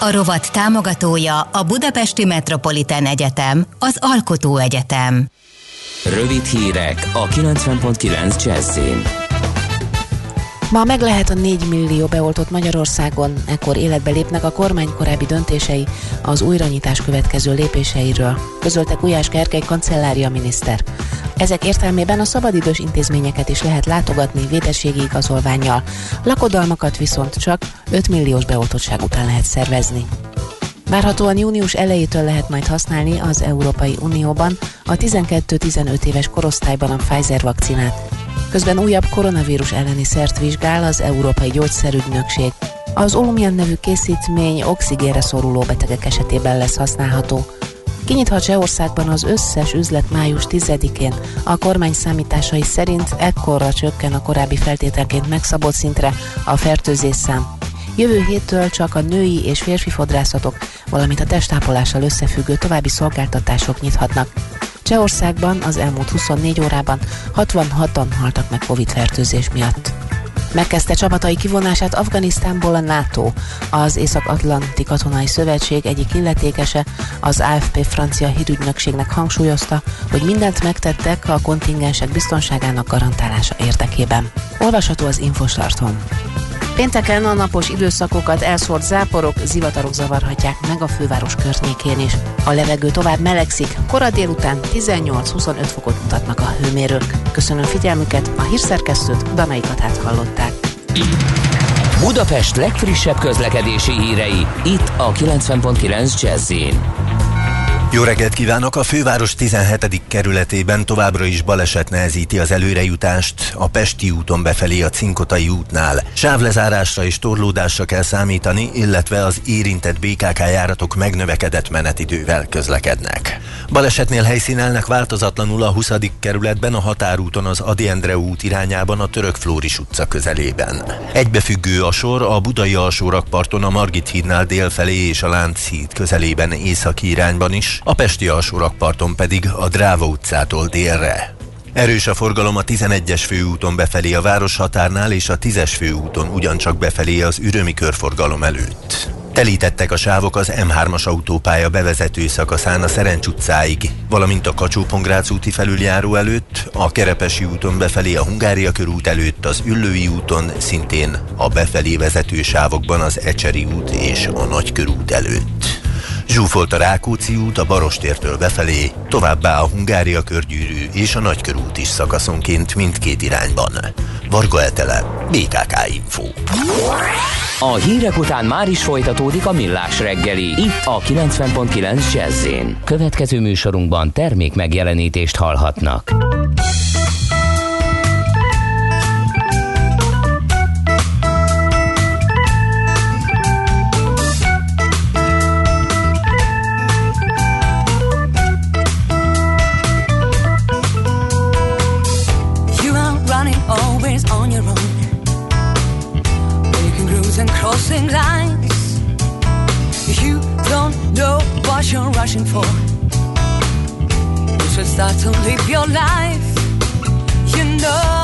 A rovat támogatója a Budapesti Metropolitán Egyetem, az Alkotó Egyetem. Rövid hírek a 90.9 Jazzin. Ma meg lehet a 4 millió beoltott Magyarországon, ekkor életbe lépnek a kormány korábbi döntései az újranyitás következő lépéseiről, közölte Gulyás Gergely kancellária miniszter. Ezek értelmében a szabadidős intézményeket is lehet látogatni védességi igazolványjal, lakodalmakat viszont csak 5 milliós beoltottság után lehet szervezni. Várhatóan június elejétől lehet majd használni az Európai Unióban a 12-15 éves korosztályban a Pfizer vakcinát. Közben újabb koronavírus elleni szert vizsgál az Európai Gyógyszerügynökség. Az Olumian nevű készítmény oxigénre szoruló betegek esetében lesz használható. Kinyithat Csehországban az összes üzlet május 10-én. A kormány számításai szerint ekkorra csökken a korábbi feltételként megszabott szintre a fertőzés szám. Jövő héttől csak a női és férfi fodrászatok, valamint a testápolással összefüggő további szolgáltatások nyithatnak. Csehországban az elmúlt 24 órában 66-an haltak meg Covid-fertőzés miatt. Megkezdte csapatai kivonását Afganisztánból a NATO, az Észak-Atlanti Katonai Szövetség egyik illetékese, az AFP francia hírügynökségnek hangsúlyozta, hogy mindent megtettek a kontingensek biztonságának garantálása érdekében. Olvasható az Infostarton. Pénteken a napos időszakokat elszórt záporok, zivatarok zavarhatják meg a főváros környékén is. A levegő tovább melegszik, kora délután 18-25 fokot mutatnak a hőmérők. Köszönöm figyelmüket, a hírszerkesztőt Danai Katát hallották. Budapest legfrissebb közlekedési hírei, itt a 90.9 jazz jó reggelt kívánok! A főváros 17. kerületében továbbra is baleset nehezíti az előrejutást a Pesti úton befelé a Cinkotai útnál. Sávlezárásra és torlódásra kell számítani, illetve az érintett BKK járatok megnövekedett menetidővel közlekednek. Balesetnél helyszínelnek változatlanul a 20. kerületben a határúton az Adi Endre út irányában a Török Flóris utca közelében. Egybefüggő a sor a Budai alsórakparton a Margit hídnál délfelé és a Lánchíd közelében északi irányban is, a Pesti alsórakparton pedig a Dráva utcától délre. Erős a forgalom a 11-es főúton befelé a városhatárnál és a 10-es főúton ugyancsak befelé az ürömi körforgalom előtt. Telítettek a sávok az M3-as autópálya bevezető szakaszán a Szerencs utcáig, valamint a kacsó úti felüljáró előtt, a Kerepesi úton befelé a Hungária körút előtt, az Üllői úton szintén a befelé vezető sávokban az Ecseri út és a Nagykörút előtt. Zsúfolt a Rákóczi út a Barostértől befelé, továbbá a Hungária körgyűrű és a Nagykörút is szakaszonként mindkét irányban. Varga Etele, BKK Info. A hírek után már is folytatódik a millás reggeli, itt a 90.9 jazz Következő műsorunkban termék megjelenítést hallhatnak. What you're rushing for. You should start to live your life. You know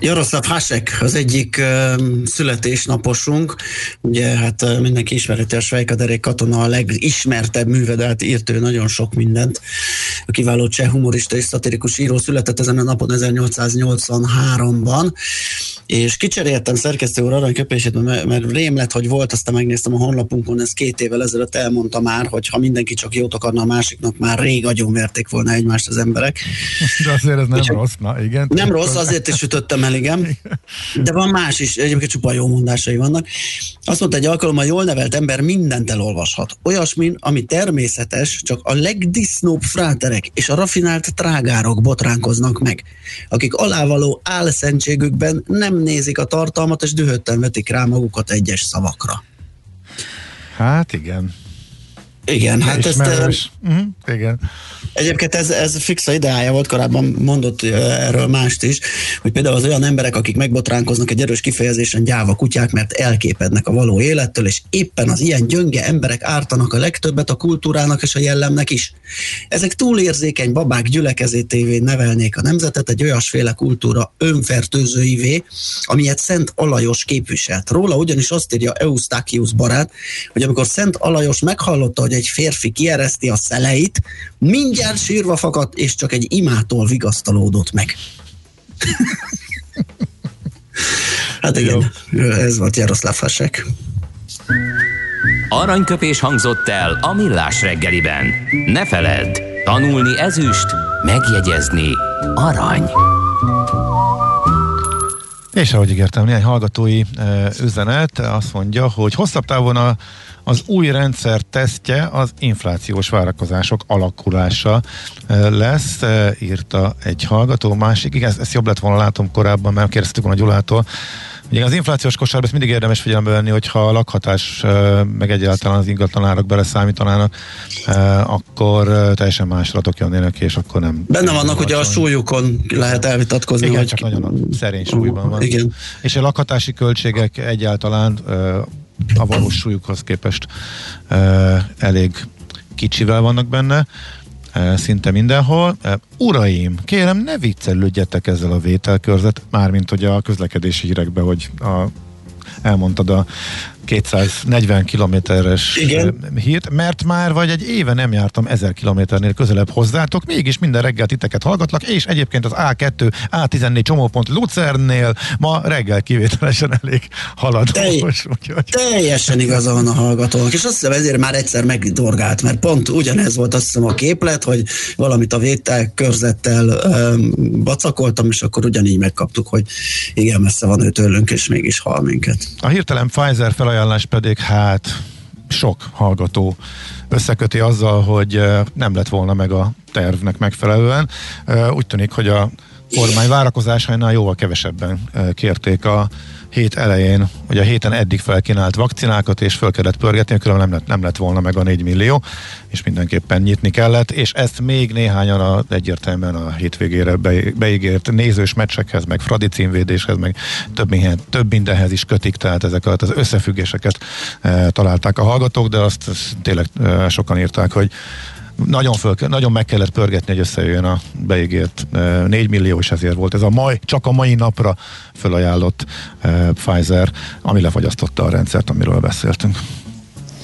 Jaroszláv Hasek az egyik születésnaposunk, ugye hát mindenki ismerheti a Svejkaderék katona a legismertebb művedelt írt ő nagyon sok mindent. A kiváló cseh humorista és szatirikus író született ezen a napon 1883-ban, és kicseréltem szerkesztő úr aranyköpését, mert, mert rém lett, hogy volt, aztán megnéztem a honlapunkon, ez két évvel ezelőtt elmondta már, hogy ha mindenki csak jót akarna a másiknak, már rég agyonverték volna egymást az emberek. De azért ez nem és rossz, na igen. Nem rossz, azért is ütöttem el, igen. De van más is, egyébként csupa jó mondásai vannak. Azt mondta egy alkalommal, jól nevelt ember mindent elolvashat. Olyasmin, ami természetes, csak a legdisznóbb fráterek és a rafinált trágárok botránkoznak meg, akik alávaló álszentségükben nem nézik a tartalmat, és dühötten vetik rá magukat egyes szavakra. Hát igen. Igen, hát ezt... Uh-huh, igen. Egyébként ez, ez fixa ideája volt, korábban mondott erről mást is, hogy például az olyan emberek, akik megbotránkoznak egy erős kifejezésen gyáva kutyák, mert elképednek a való élettől, és éppen az ilyen gyönge emberek ártanak a legtöbbet a kultúrának és a jellemnek is. Ezek túlérzékeny babák gyülekezétévé nevelnék a nemzetet egy olyasféle kultúra önfertőzőivé, amilyet Szent Alajos képviselt. Róla ugyanis azt írja Eustachius barát, hogy amikor Szent Alajos meghallotta, hogy egy férfi kiereszti a szeleit, mindjárt sírva fakadt, és csak egy imától vigasztalódott meg. <laughs> hát igen, Jó. ez volt Jaroszláv Hasek. Aranyköpés hangzott el a millás reggeliben. Ne feledd, tanulni ezüst, megjegyezni arany. És ahogy ígértem, néhány hallgatói e, üzenet azt mondja, hogy hosszabb távon a az új rendszer tesztje az inflációs várakozások alakulása lesz, írta egy hallgató. Másik, igen, ezt jobb lett volna látom korábban, mert kérdeztük volna Gyulától, Ugye az inflációs kosárban ezt mindig érdemes figyelembe venni, hogyha a lakhatás meg egyáltalán az ingatlanárak beleszámítanának, akkor teljesen más adatok jönnének, és akkor nem. Benne vannak, hogy a súlyukon lehet elvitatkozni. Igen, hogy... csak nagyon szerény súlyban van. Igen. És a lakhatási költségek egyáltalán a valós súlyukhoz képest elég kicsivel vannak benne, szinte mindenhol. Uraim, kérem, ne viccelődjetek ezzel a vételkörzet, mármint hogy a közlekedési hírekben, hogy a, elmondtad a 240 kilométeres hírt, mert már vagy egy éve nem jártam 1000 kilométernél közelebb hozzátok, mégis minden reggel titeket hallgatlak, és egyébként az A2, A14 csomópont Lucernél ma reggel kivételesen elég haladós. Telj, úgyhogy... Teljesen igaza van a hallgatónak, és azt hiszem ezért már egyszer megdorgált, mert pont ugyanez volt azt hiszem a képlet, hogy valamit a vétel körzettel um, bacakoltam, és akkor ugyanígy megkaptuk, hogy igen, messze van ő tőlünk, és mégis hal minket. A hirtelen Pfizer felajánlás ajánlás pedig hát sok hallgató összeköti azzal, hogy nem lett volna meg a tervnek megfelelően. Úgy tűnik, hogy a kormány várakozásainál jóval kevesebben kérték a hét elején, hogy a héten eddig felkínált vakcinákat, és föl kellett pörgetni, különben nem lett, nem lett volna meg a 4 millió, és mindenképpen nyitni kellett, és ezt még néhányan a, egyértelműen a hétvégére be, beígért nézős meccsekhez, meg Fradi címvédéshez, meg több, minden, több mindenhez is kötik, tehát ezeket az összefüggéseket e, találták a hallgatók, de azt, azt tényleg e, sokan írták, hogy nagyon, föl, nagyon meg kellett pörgetni, hogy összejöjjön a beígért 4 millió, és ezért volt ez a mai, csak a mai napra fölajánlott Pfizer, ami lefagyasztotta a rendszert, amiről beszéltünk.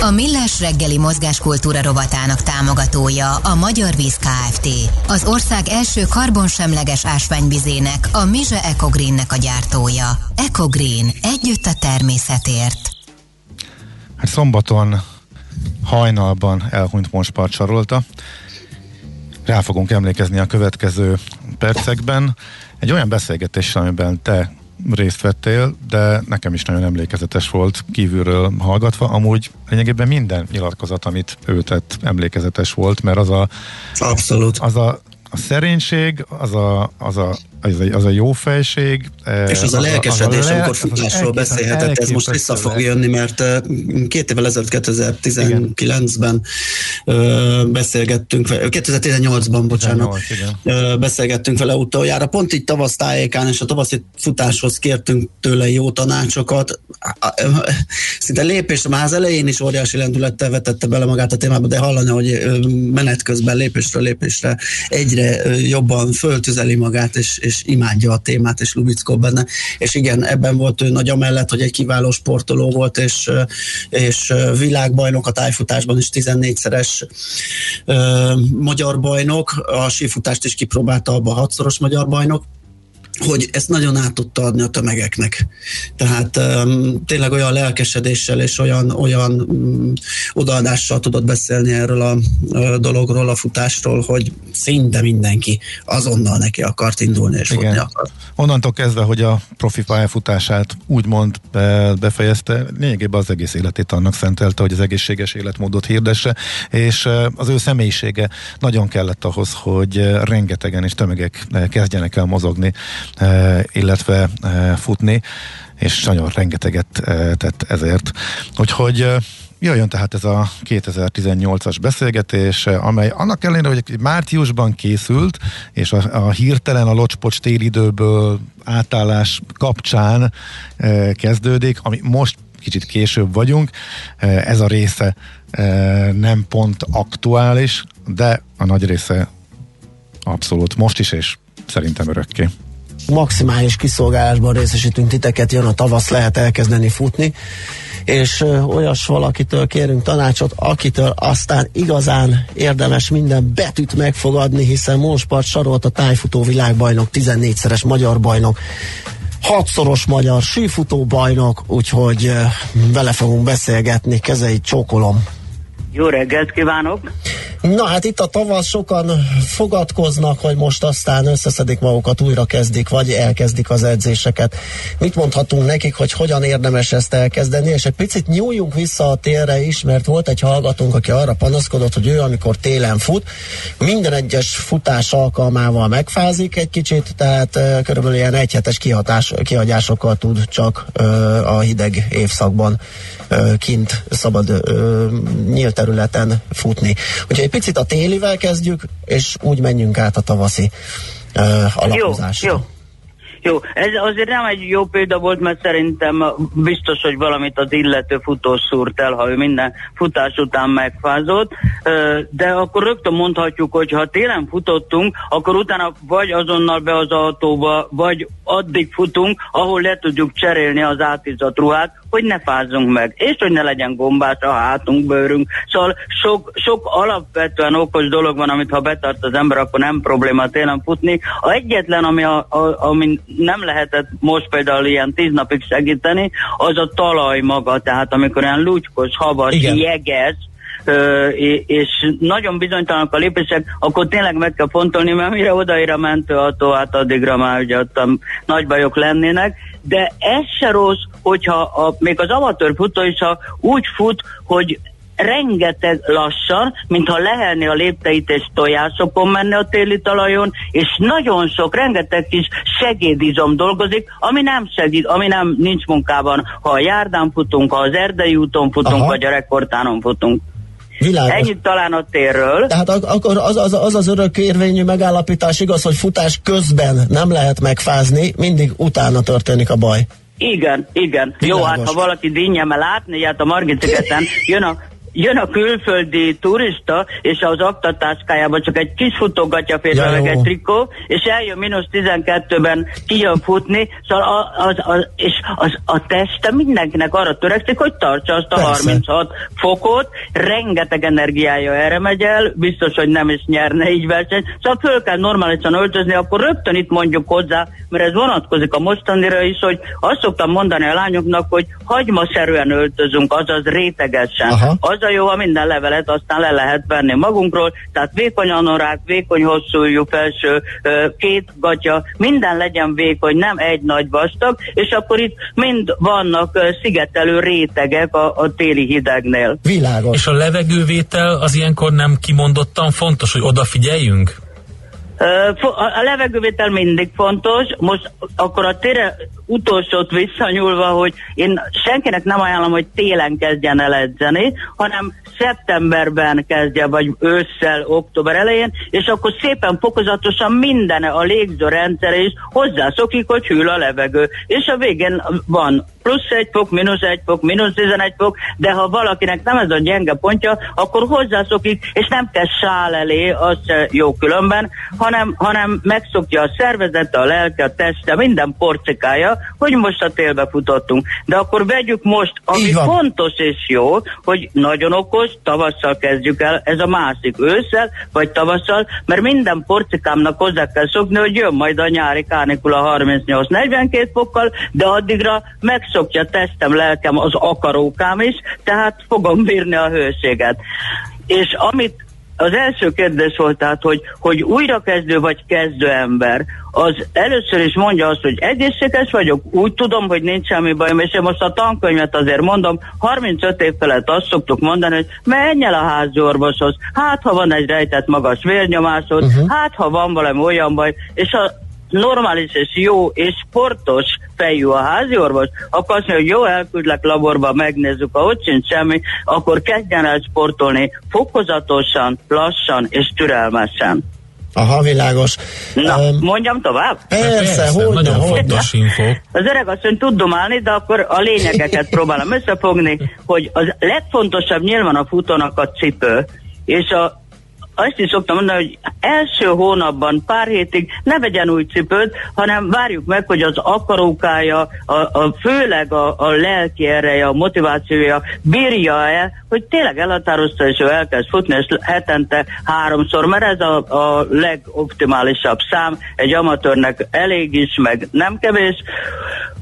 A Millás reggeli mozgáskultúra rovatának támogatója a Magyar Víz Kft. Az ország első karbonsemleges ásványvizének, a Mize Ecogreennek a gyártója. Ecogreen. Együtt a természetért. Hát szombaton hajnalban elhunyt Monspart Sarolta. Rá fogunk emlékezni a következő percekben. Egy olyan beszélgetés, amiben te részt vettél, de nekem is nagyon emlékezetes volt kívülről hallgatva. Amúgy lényegében minden nyilatkozat, amit ő tett, emlékezetes volt, mert az a, Abszolút. az a, a szerénység, az a, az a az a, az a jó fejség. És az a lelkesedés, az a amikor futásról beszélhetett, ez most vissza fog jönni, mert két évvel ezelőtt 2019-ben beszélgettünk, 2018-ban, bocsánat, 18, beszélgettünk vele utoljára, pont így tavasz tájékán, és a tavaszi futáshoz kértünk tőle jó tanácsokat. Szinte lépésre, már az elején is óriási lendülettel vetette bele magát a témába, de hallani, hogy menet közben lépésről lépésre egyre jobban föltüzeli magát, és, és és imádja a témát, és lubickol benne. És igen, ebben volt ő nagy amellett, hogy egy kiváló sportoló volt, és, és világbajnok a tájfutásban is 14-szeres magyar bajnok, a sífutást is kipróbálta abba a hatszoros magyar bajnok, hogy ezt nagyon át tudta adni a tömegeknek. Tehát um, tényleg olyan lelkesedéssel és olyan, olyan um, odaadással tudott beszélni erről a, a dologról, a futásról, hogy szinte mindenki azonnal neki akart indulni és Igen. futni akart. Onnantól kezdve, hogy a profi pályafutását úgymond befejezte, lényegében az egész életét annak szentelte, hogy az egészséges életmódot hirdesse, és az ő személyisége nagyon kellett ahhoz, hogy rengetegen és tömegek kezdjenek el mozogni illetve futni, és nagyon rengeteget tett ezért. Úgyhogy Jöjjön tehát ez a 2018-as beszélgetés, amely annak ellenére, hogy márciusban készült, és a, a hirtelen a locspocs télidőből átállás kapcsán e, kezdődik, ami most kicsit később vagyunk, e, ez a része e, nem pont aktuális, de a nagy része abszolút most is, és szerintem örökké maximális kiszolgálásban részesítünk titeket, jön a tavasz, lehet elkezdeni futni, és olyas valakitől kérünk tanácsot, akitől aztán igazán érdemes minden betűt megfogadni, hiszen Móspart sarolt a tájfutó világbajnok, 14-szeres magyar bajnok, hatszoros magyar sífutó bajnok, úgyhogy vele fogunk beszélgetni, kezeit csókolom. Jó reggelt kívánok! Na hát itt a tavasz sokan fogadkoznak, hogy most aztán összeszedik magukat, újra kezdik, vagy elkezdik az edzéseket. Mit mondhatunk nekik, hogy hogyan érdemes ezt elkezdeni, és egy picit nyúljunk vissza a térre is, mert volt egy hallgatónk, aki arra panaszkodott, hogy ő amikor télen fut, minden egyes futás alkalmával megfázik egy kicsit, tehát uh, körülbelül ilyen egyhetes kihatás, kihagyásokkal tud csak uh, a hideg évszakban uh, kint szabad uh, nyílt területen futni. Úgyhogy egy picit a télivel kezdjük, és úgy menjünk át a tavaszi uh, alakozásra. Jó, jó. Jó, ez azért nem egy jó példa volt, mert szerintem biztos, hogy valamit az illető futó szúrt el, ha ő minden futás után megfázott, de akkor rögtön mondhatjuk, hogy ha télen futottunk, akkor utána vagy azonnal be az autóba, vagy addig futunk, ahol le tudjuk cserélni az átizott ruhát, hogy ne fázzunk meg, és hogy ne legyen gombás a hátunk, bőrünk. Szóval sok, sok alapvetően okos dolog van, amit ha betart az ember, akkor nem probléma télen futni. A egyetlen, ami, a, a, ami nem lehetett most például ilyen tíz napig segíteni, az a talaj maga, tehát amikor olyan lúcskos, havas, Igen. jeges, Ö, és nagyon bizonytalanak a lépések, akkor tényleg meg kell fontolni, mert mire odaér a mentőautó, hát addigra már ugye ott nagy bajok lennének, de ez se rossz, hogyha a, még az amatőr futó is ha úgy fut, hogy rengeteg lassan, mintha lehelni a lépteit és tojásokon menne a téli talajon, és nagyon sok, rengeteg kis segédizom dolgozik, ami nem segít, ami nem nincs munkában, ha a járdán futunk, ha az erdei úton futunk, Aha. vagy a rekordtánon futunk. Világos. Ennyit talán a térről. Tehát akkor az az, az, az örök érvényű megállapítás igaz, hogy futás közben nem lehet megfázni, mindig utána történik a baj. Igen, igen. Világos. Jó, hát ha valaki dinnyemmel látni, hát a Margit jön a jön a külföldi turista, és az aktatáskájában csak egy kis futógatja férve ja, meg egy trikó, és eljön mínusz 12-ben kijön futni, szóval az, az, az, és az, a teste mindenkinek arra törekszik, hogy tartsa azt a Persze. 36 fokot, rengeteg energiája erre megy el, biztos, hogy nem is nyerne így verseny, szóval föl kell normálisan öltözni, akkor rögtön itt mondjuk hozzá, mert ez vonatkozik a mostanira is, hogy azt szoktam mondani a lányoknak, hogy hagymaszerűen öltözünk, azaz rétegesen. Aha. Az az a jó, ha minden levelet aztán le lehet venni magunkról, tehát vékony anorák, vékony hosszújú felső, két gatya, minden legyen vékony, nem egy nagy vastag, és akkor itt mind vannak szigetelő rétegek a, a téli hidegnél. Világos. És a levegővétel az ilyenkor nem kimondottan fontos, hogy odafigyeljünk? A levegővétel mindig fontos. Most akkor a tére utolsót visszanyúlva, hogy én senkinek nem ajánlom, hogy télen kezdjen el edzeni, hanem szeptemberben kezdje, vagy ősszel, október elején, és akkor szépen fokozatosan minden a légzőrendszer is hozzászokik, hogy hűl a levegő. És a végén van plusz egy fok, mínusz egy fok, mínusz 11 fok, de ha valakinek nem ez a gyenge pontja, akkor hozzászokik, és nem kell sál elé, az jó különben, hanem, hanem megszokja a szervezete, a lelke, a teste, minden porcikája, hogy most a télbe futottunk. De akkor vegyük most, ami fontos és jó, hogy nagyon okos, tavasszal kezdjük el, ez a másik ősszel, vagy tavasszal, mert minden porcikámnak hozzá kell szokni, hogy jön majd a nyári kánikula 38-42 fokkal, de addigra megszokja testem, lelkem, az akarókám is, tehát fogom bírni a hőséget. És amit az első kérdés volt tehát, hogy, hogy újrakezdő vagy kezdő ember, az először is mondja azt, hogy egészséges vagyok, úgy tudom, hogy nincs semmi bajom, és én most a tankönyvet azért mondom, 35 év felett azt szoktuk mondani, hogy menj el a házi orvoshoz, hát ha van egy rejtett magas vérnyomásod, uh-huh. hát ha van valami olyan baj, és a normális és jó és sportos fejű a házi orvos, akkor azt mondja, hogy jó, elküldlek laborba, megnézzük, ha ott sincs semmi, akkor kezdjen el sportolni fokozatosan, lassan és türelmesen. Aha, világos. Na, Öm, mondjam tovább? Persze, hogy nagyon hogy fontos info. Az öreg asszony tud domálni, de akkor a lényegeket próbálom összefogni, hogy az legfontosabb nyilván a futónak a cipő, és a azt is szoktam mondani, hogy első hónapban, pár hétig ne vegyen új cipőt, hanem várjuk meg, hogy az akarókája, a, a főleg a, a lelki ereje, a motivációja bírja-e, hogy tényleg elhatározta, és ő elkezd futni, és hetente háromszor, mert ez a, a legoptimálisabb szám, egy amatőrnek elég is, meg nem kevés,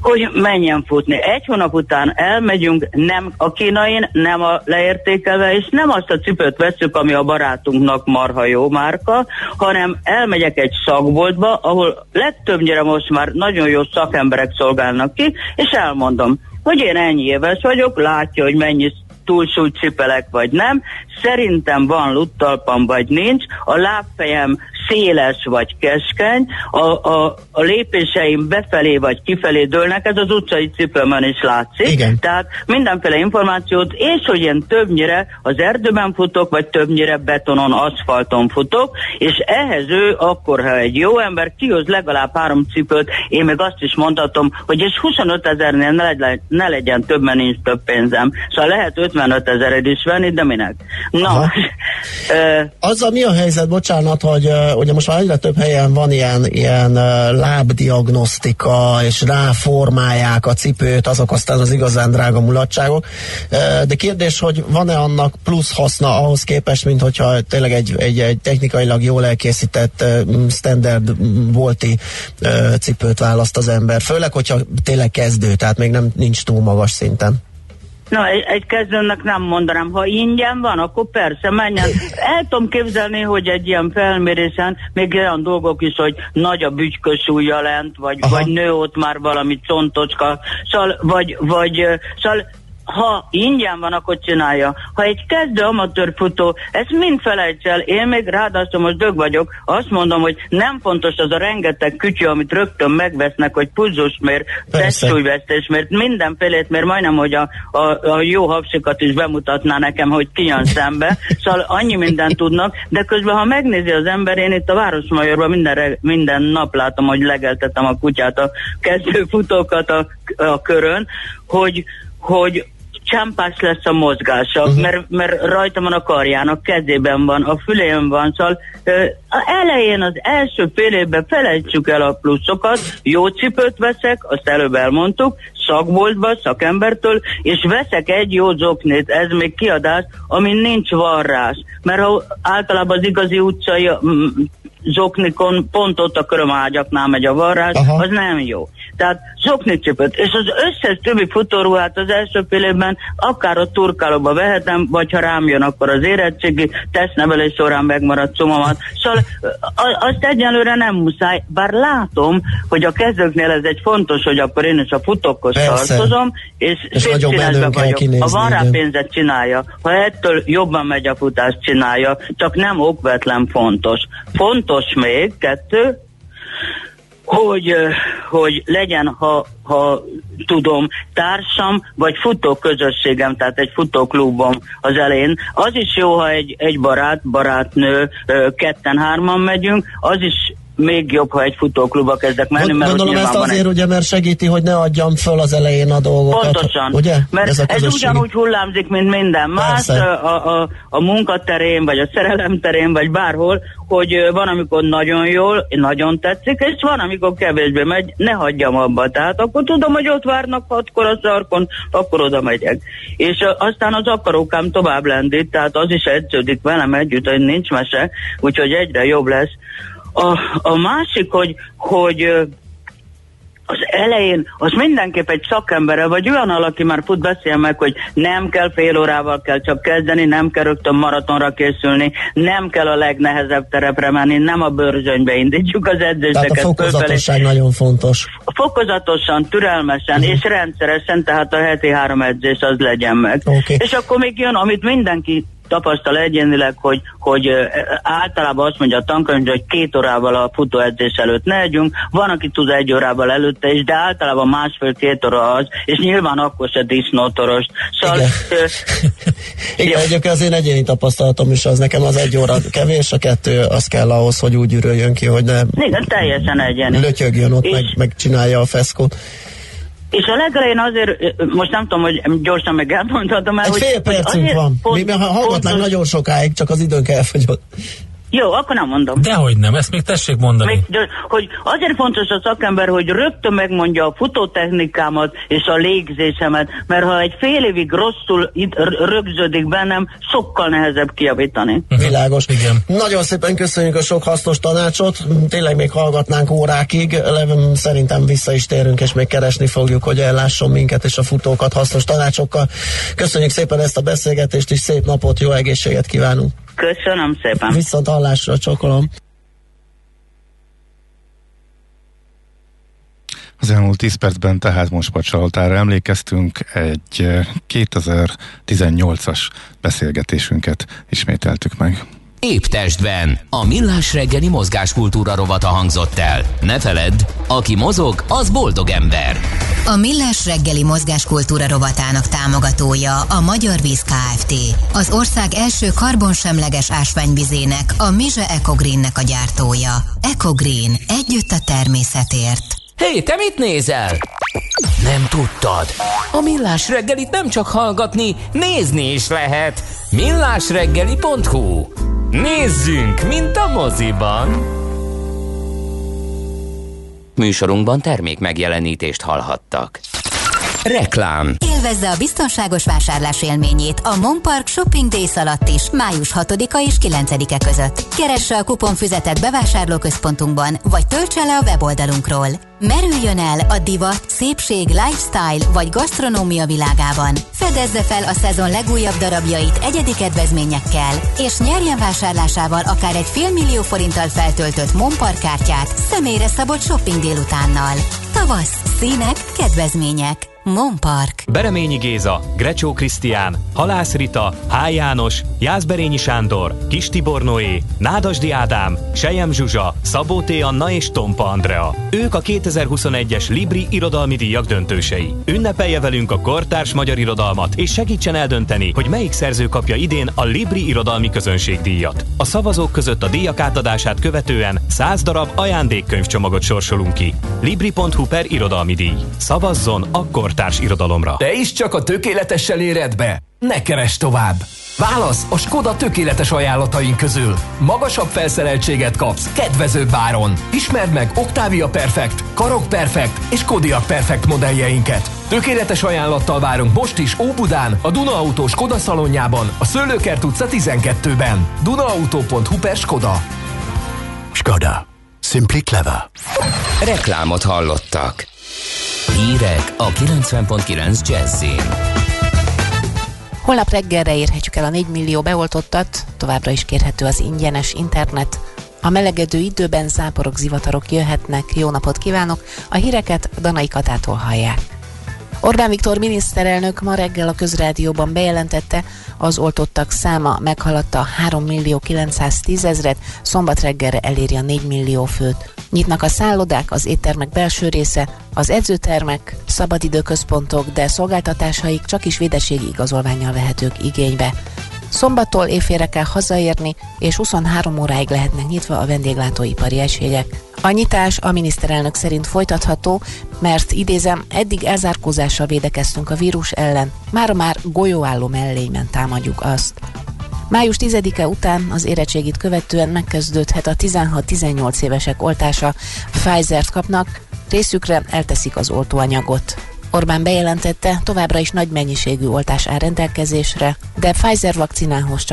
hogy menjen futni. Egy hónap után elmegyünk, nem a kínain, nem a leértékelve, és nem azt a cipőt veszük, ami a barátunknak marha jó márka, hanem elmegyek egy szakboltba, ahol legtöbbnyire most már nagyon jó szakemberek szolgálnak ki, és elmondom, hogy én ennyi éves vagyok, látja, hogy mennyi túlsúlyt cipelek, vagy nem. Szerintem van luttalpam, vagy nincs. A lábfejem széles vagy keskeny, a, a, a lépéseim befelé vagy kifelé dőlnek, ez az utcai cipőmön is látszik. Igen. Tehát mindenféle információt, és hogy én többnyire az erdőben futok, vagy többnyire betonon, aszfalton futok, és ehhez ő akkor, ha egy jó ember kihoz legalább három cipőt, én meg azt is mondhatom, hogy és 25 ezernél ne legyen, ne legyen több, mert nincs több pénzem. Szóval lehet 55 ezered is venni, de minek? Na, ö, Azzal mi a helyzet, bocsánat, hogy ugye most már egyre több helyen van ilyen, ilyen lábdiagnosztika, és ráformálják a cipőt, azok aztán az igazán drága mulatságok. De kérdés, hogy van-e annak plusz haszna ahhoz képest, mint hogyha tényleg egy, egy, egy technikailag jól elkészített standard volti cipőt választ az ember. Főleg, hogyha tényleg kezdő, tehát még nem nincs túl magas szinten. Na, egy, egy kezdőnek nem mondanám, ha ingyen van, akkor persze menjen. El tudom képzelni, hogy egy ilyen felmérésen még olyan dolgok is, hogy nagy a bütykösúlya lent, vagy, Aha. vagy nő ott már valami contocska, szóval, vagy, vagy, ö, szóval ha ingyen van, akkor csinálja. Ha egy kezdő amatőr futó, ezt mind felejts el, én még ráadásul most dög vagyok, azt mondom, hogy nem fontos az a rengeteg kütyű, amit rögtön megvesznek, hogy pulzus mér, Persze. testsúlyvesztés, mert mindenfélét, mert majdnem, hogy a, a, a jó hapsikat is bemutatná nekem, hogy ki jön szembe, szóval annyi mindent tudnak, de közben, ha megnézi az ember, én itt a Városmajorban minden, minden nap látom, hogy legeltetem a kutyát, a kezdő futókat a, a körön, hogy, hogy csámpás lesz a mozgása, uh-huh. mert, mert rajta van a karján, a kezében van, a fülén van, szóval ö, a elején, az első fél évben felejtsük el a pluszokat, jó cipőt veszek, azt előbb elmondtuk, szakboltba, szakembertől, és veszek egy jó zoknit, ez még kiadás, amin nincs varrás, mert ha általában az igazi utcai zoknikon pont ott a körömágyaknál megy a varrás, Aha. az nem jó. Tehát zoknicipőt, és az összes többi futóruhát az első fél évben akár a turkálóba vehetem, vagy ha rám jön, akkor az érettségi tesztnevelés során megmaradt szomomat. Szóval a- azt egyelőre nem muszáj, bár látom, hogy a kezdőknél ez egy fontos, hogy akkor én is a futókhoz tartozom, és, És szépszínezve vagyok. kinézni, Ha van rá pénzet, csinálja. Ha ettől jobban megy a futás, csinálja. Csak nem okvetlen fontos. Fontos még, kettő, hogy, hogy legyen, ha, ha tudom, társam, vagy futóközösségem, tehát egy futóklubom az elején. Az is jó, ha egy, egy barát, barátnő, ketten-hárman megyünk, az is még jobb, ha egy futóklubba kezdek menni, Gond- mert Gondolom ezt van egy azért, ugye, mert segíti, hogy ne adjam föl az elején a dolgokat. Pontosan. Ugye? Mert ez, a ez ugyanúgy hullámzik, mint minden más, Persze. a, a, a munkaterén, vagy a szerelem terén, vagy bárhol, hogy van, amikor nagyon jól, nagyon tetszik, és van, amikor kevésbé megy, ne hagyjam abba. Tehát akkor tudom, hogy ott várnak hatkor a sarkon, akkor oda megyek. És aztán az akarókám tovább lendít, tehát az is edződik velem együtt, hogy nincs mese, úgyhogy egyre jobb lesz. A, a másik, hogy, hogy az elején az mindenképp egy szakemberrel, vagy olyan aki már fut beszél meg, hogy nem kell fél órával kell csak kezdeni, nem kell rögtön maratonra készülni, nem kell a legnehezebb terepre menni, nem a bőrzsönybe indítjuk az Tehát a edzéseket. fölfelé. fokozatosság nagyon fontos. Fokozatosan, türelmesen Mhm. és rendszeresen, tehát a heti három edzés az legyen meg. Oké. És akkor még jön, amit mindenki tapasztal egyénileg, hogy, hogy általában azt mondja a tankönyv, hogy két órával a futóedzés előtt ne együnk, van, aki tud egy órával előtte is, de általában másfél-két óra az, és nyilván akkor se disznótoros. Szóval, Igen. ö, <laughs> Igen, egyébként az én egyéni tapasztalatom is az, nekem az egy óra kevés, a kettő az kell ahhoz, hogy úgy üröljön ki, hogy ne igen, teljesen egyeni. lötyögjön ott, És- meg, meg csinálja a feszkót. És a legelején azért, most nem tudom, hogy gyorsan meg elmondhatom el, Egy hogy, fél hogy percünk azért van. font- Mi hallgatnánk nagyon sokáig, csak az időnk elfogyott. Jó, akkor nem mondom. Dehogy nem, ezt még tessék mondani. Még, de, hogy azért fontos a szakember, hogy rögtön megmondja a futótechnikámat és a légzésemet, mert ha egy fél évig rosszul rögződik bennem, sokkal nehezebb kijavítani. Világos. Igen. Nagyon szépen köszönjük a sok hasznos tanácsot. Tényleg még hallgatnánk órákig. Szerintem vissza is térünk, és még keresni fogjuk, hogy ellásson minket és a futókat hasznos tanácsokkal. Köszönjük szépen ezt a beszélgetést, és szép napot, jó egészséget kívánunk. Köszönöm szépen. Viszont hallásra, csokolom. Az elmúlt 10 percben tehát most Pacsaltára emlékeztünk, egy eh, 2018-as beszélgetésünket ismételtük meg. Épp testben a millás reggeli mozgáskultúra rovata hangzott el. Ne feledd, aki mozog, az boldog ember. A Millás reggeli mozgáskultúra rovatának támogatója a Magyar Víz Kft. Az ország első karbonsemleges ásványvizének, a Mize Ecogreennek a gyártója. Ecogreen. Együtt a természetért. Hé, hey, te mit nézel? Nem tudtad? A Millás reggelit nem csak hallgatni, nézni is lehet. millásreggeli.hu Nézzünk, mint a moziban! Műsorunkban termék megjelenítést hallhattak. Reklám Élvezze a biztonságos vásárlás élményét a Monpark Shopping Days alatt is, május 6-a és 9-e között. Keresse a kuponfüzetet bevásárlóközpontunkban, vagy töltse le a weboldalunkról. Merüljön el a divat, szépség, lifestyle vagy gasztronómia világában. Fedezze fel a szezon legújabb darabjait egyedi kedvezményekkel, és nyerjen vásárlásával akár egy félmillió forinttal feltöltött Monpark kártyát személyre szabott shopping délutánnal. Tavasz, színek, kedvezmények. Monpark. Bereményi Géza, Grecsó Krisztián, Halász Rita, H. János, Jászberényi Sándor, Kis Tibor Noé, Nádasdi Ádám, Sejem Zsuzsa, Szabó T. Anna és Tompa Andrea. Ők a 2021-es Libri irodalmi díjak döntősei. Ünnepelje velünk a kortárs magyar irodalmat, és segítsen eldönteni, hogy melyik szerző kapja idén a Libri irodalmi közönségdíjat. A szavazók között a díjak átadását követően 100 darab ajándékkönyvcsomagot sorsolunk ki. Libri.hu per irodalmi díj. Szavazzon a kortárs irodalomra. Te is csak a tökéletessel éred be? Ne keres tovább! Válasz a Skoda tökéletes ajánlataink közül. Magasabb felszereltséget kapsz, kedvezőbb áron. Ismerd meg Octavia Perfect, Karok Perfect és Kodiaq Perfect modelljeinket. Tökéletes ajánlattal várunk most is Óbudán, a Duna Autó Skoda szalonjában, a Szőlőkert utca 12-ben. Dunaauto.hu per Skoda. Skoda. Simply clever. Reklámot hallottak. Hírek a 90.9 Jazzin. Holnap reggelre érhetjük el a 4 millió beoltottat, továbbra is kérhető az ingyenes internet. A melegedő időben záporok, zivatarok jöhetnek. Jó napot kívánok! A híreket Danai Katától hallják. Orbán Viktor miniszterelnök ma reggel a közrádióban bejelentette, az oltottak száma meghaladta 3 millió 910 ezret, szombat reggelre eléri a 4 millió főt. Nyitnak a szállodák, az éttermek belső része, az edzőtermek, szabadidőközpontok, de szolgáltatásaik csak is védettségi igazolványjal vehetők igénybe. Szombattól évfélre kell hazaérni, és 23 óráig lehetnek nyitva a vendéglátóipari egységek. A nyitás a miniszterelnök szerint folytatható, mert idézem, eddig elzárkózással védekeztünk a vírus ellen, mára már golyóálló mellényben támadjuk azt. Május 10-e után az érettségit követően megkezdődhet a 16-18 évesek oltása. Pfizer-t kapnak, részükre elteszik az oltóanyagot. Orbán bejelentette, továbbra is nagy mennyiségű oltás áll rendelkezésre, de Pfizer vakcinához csak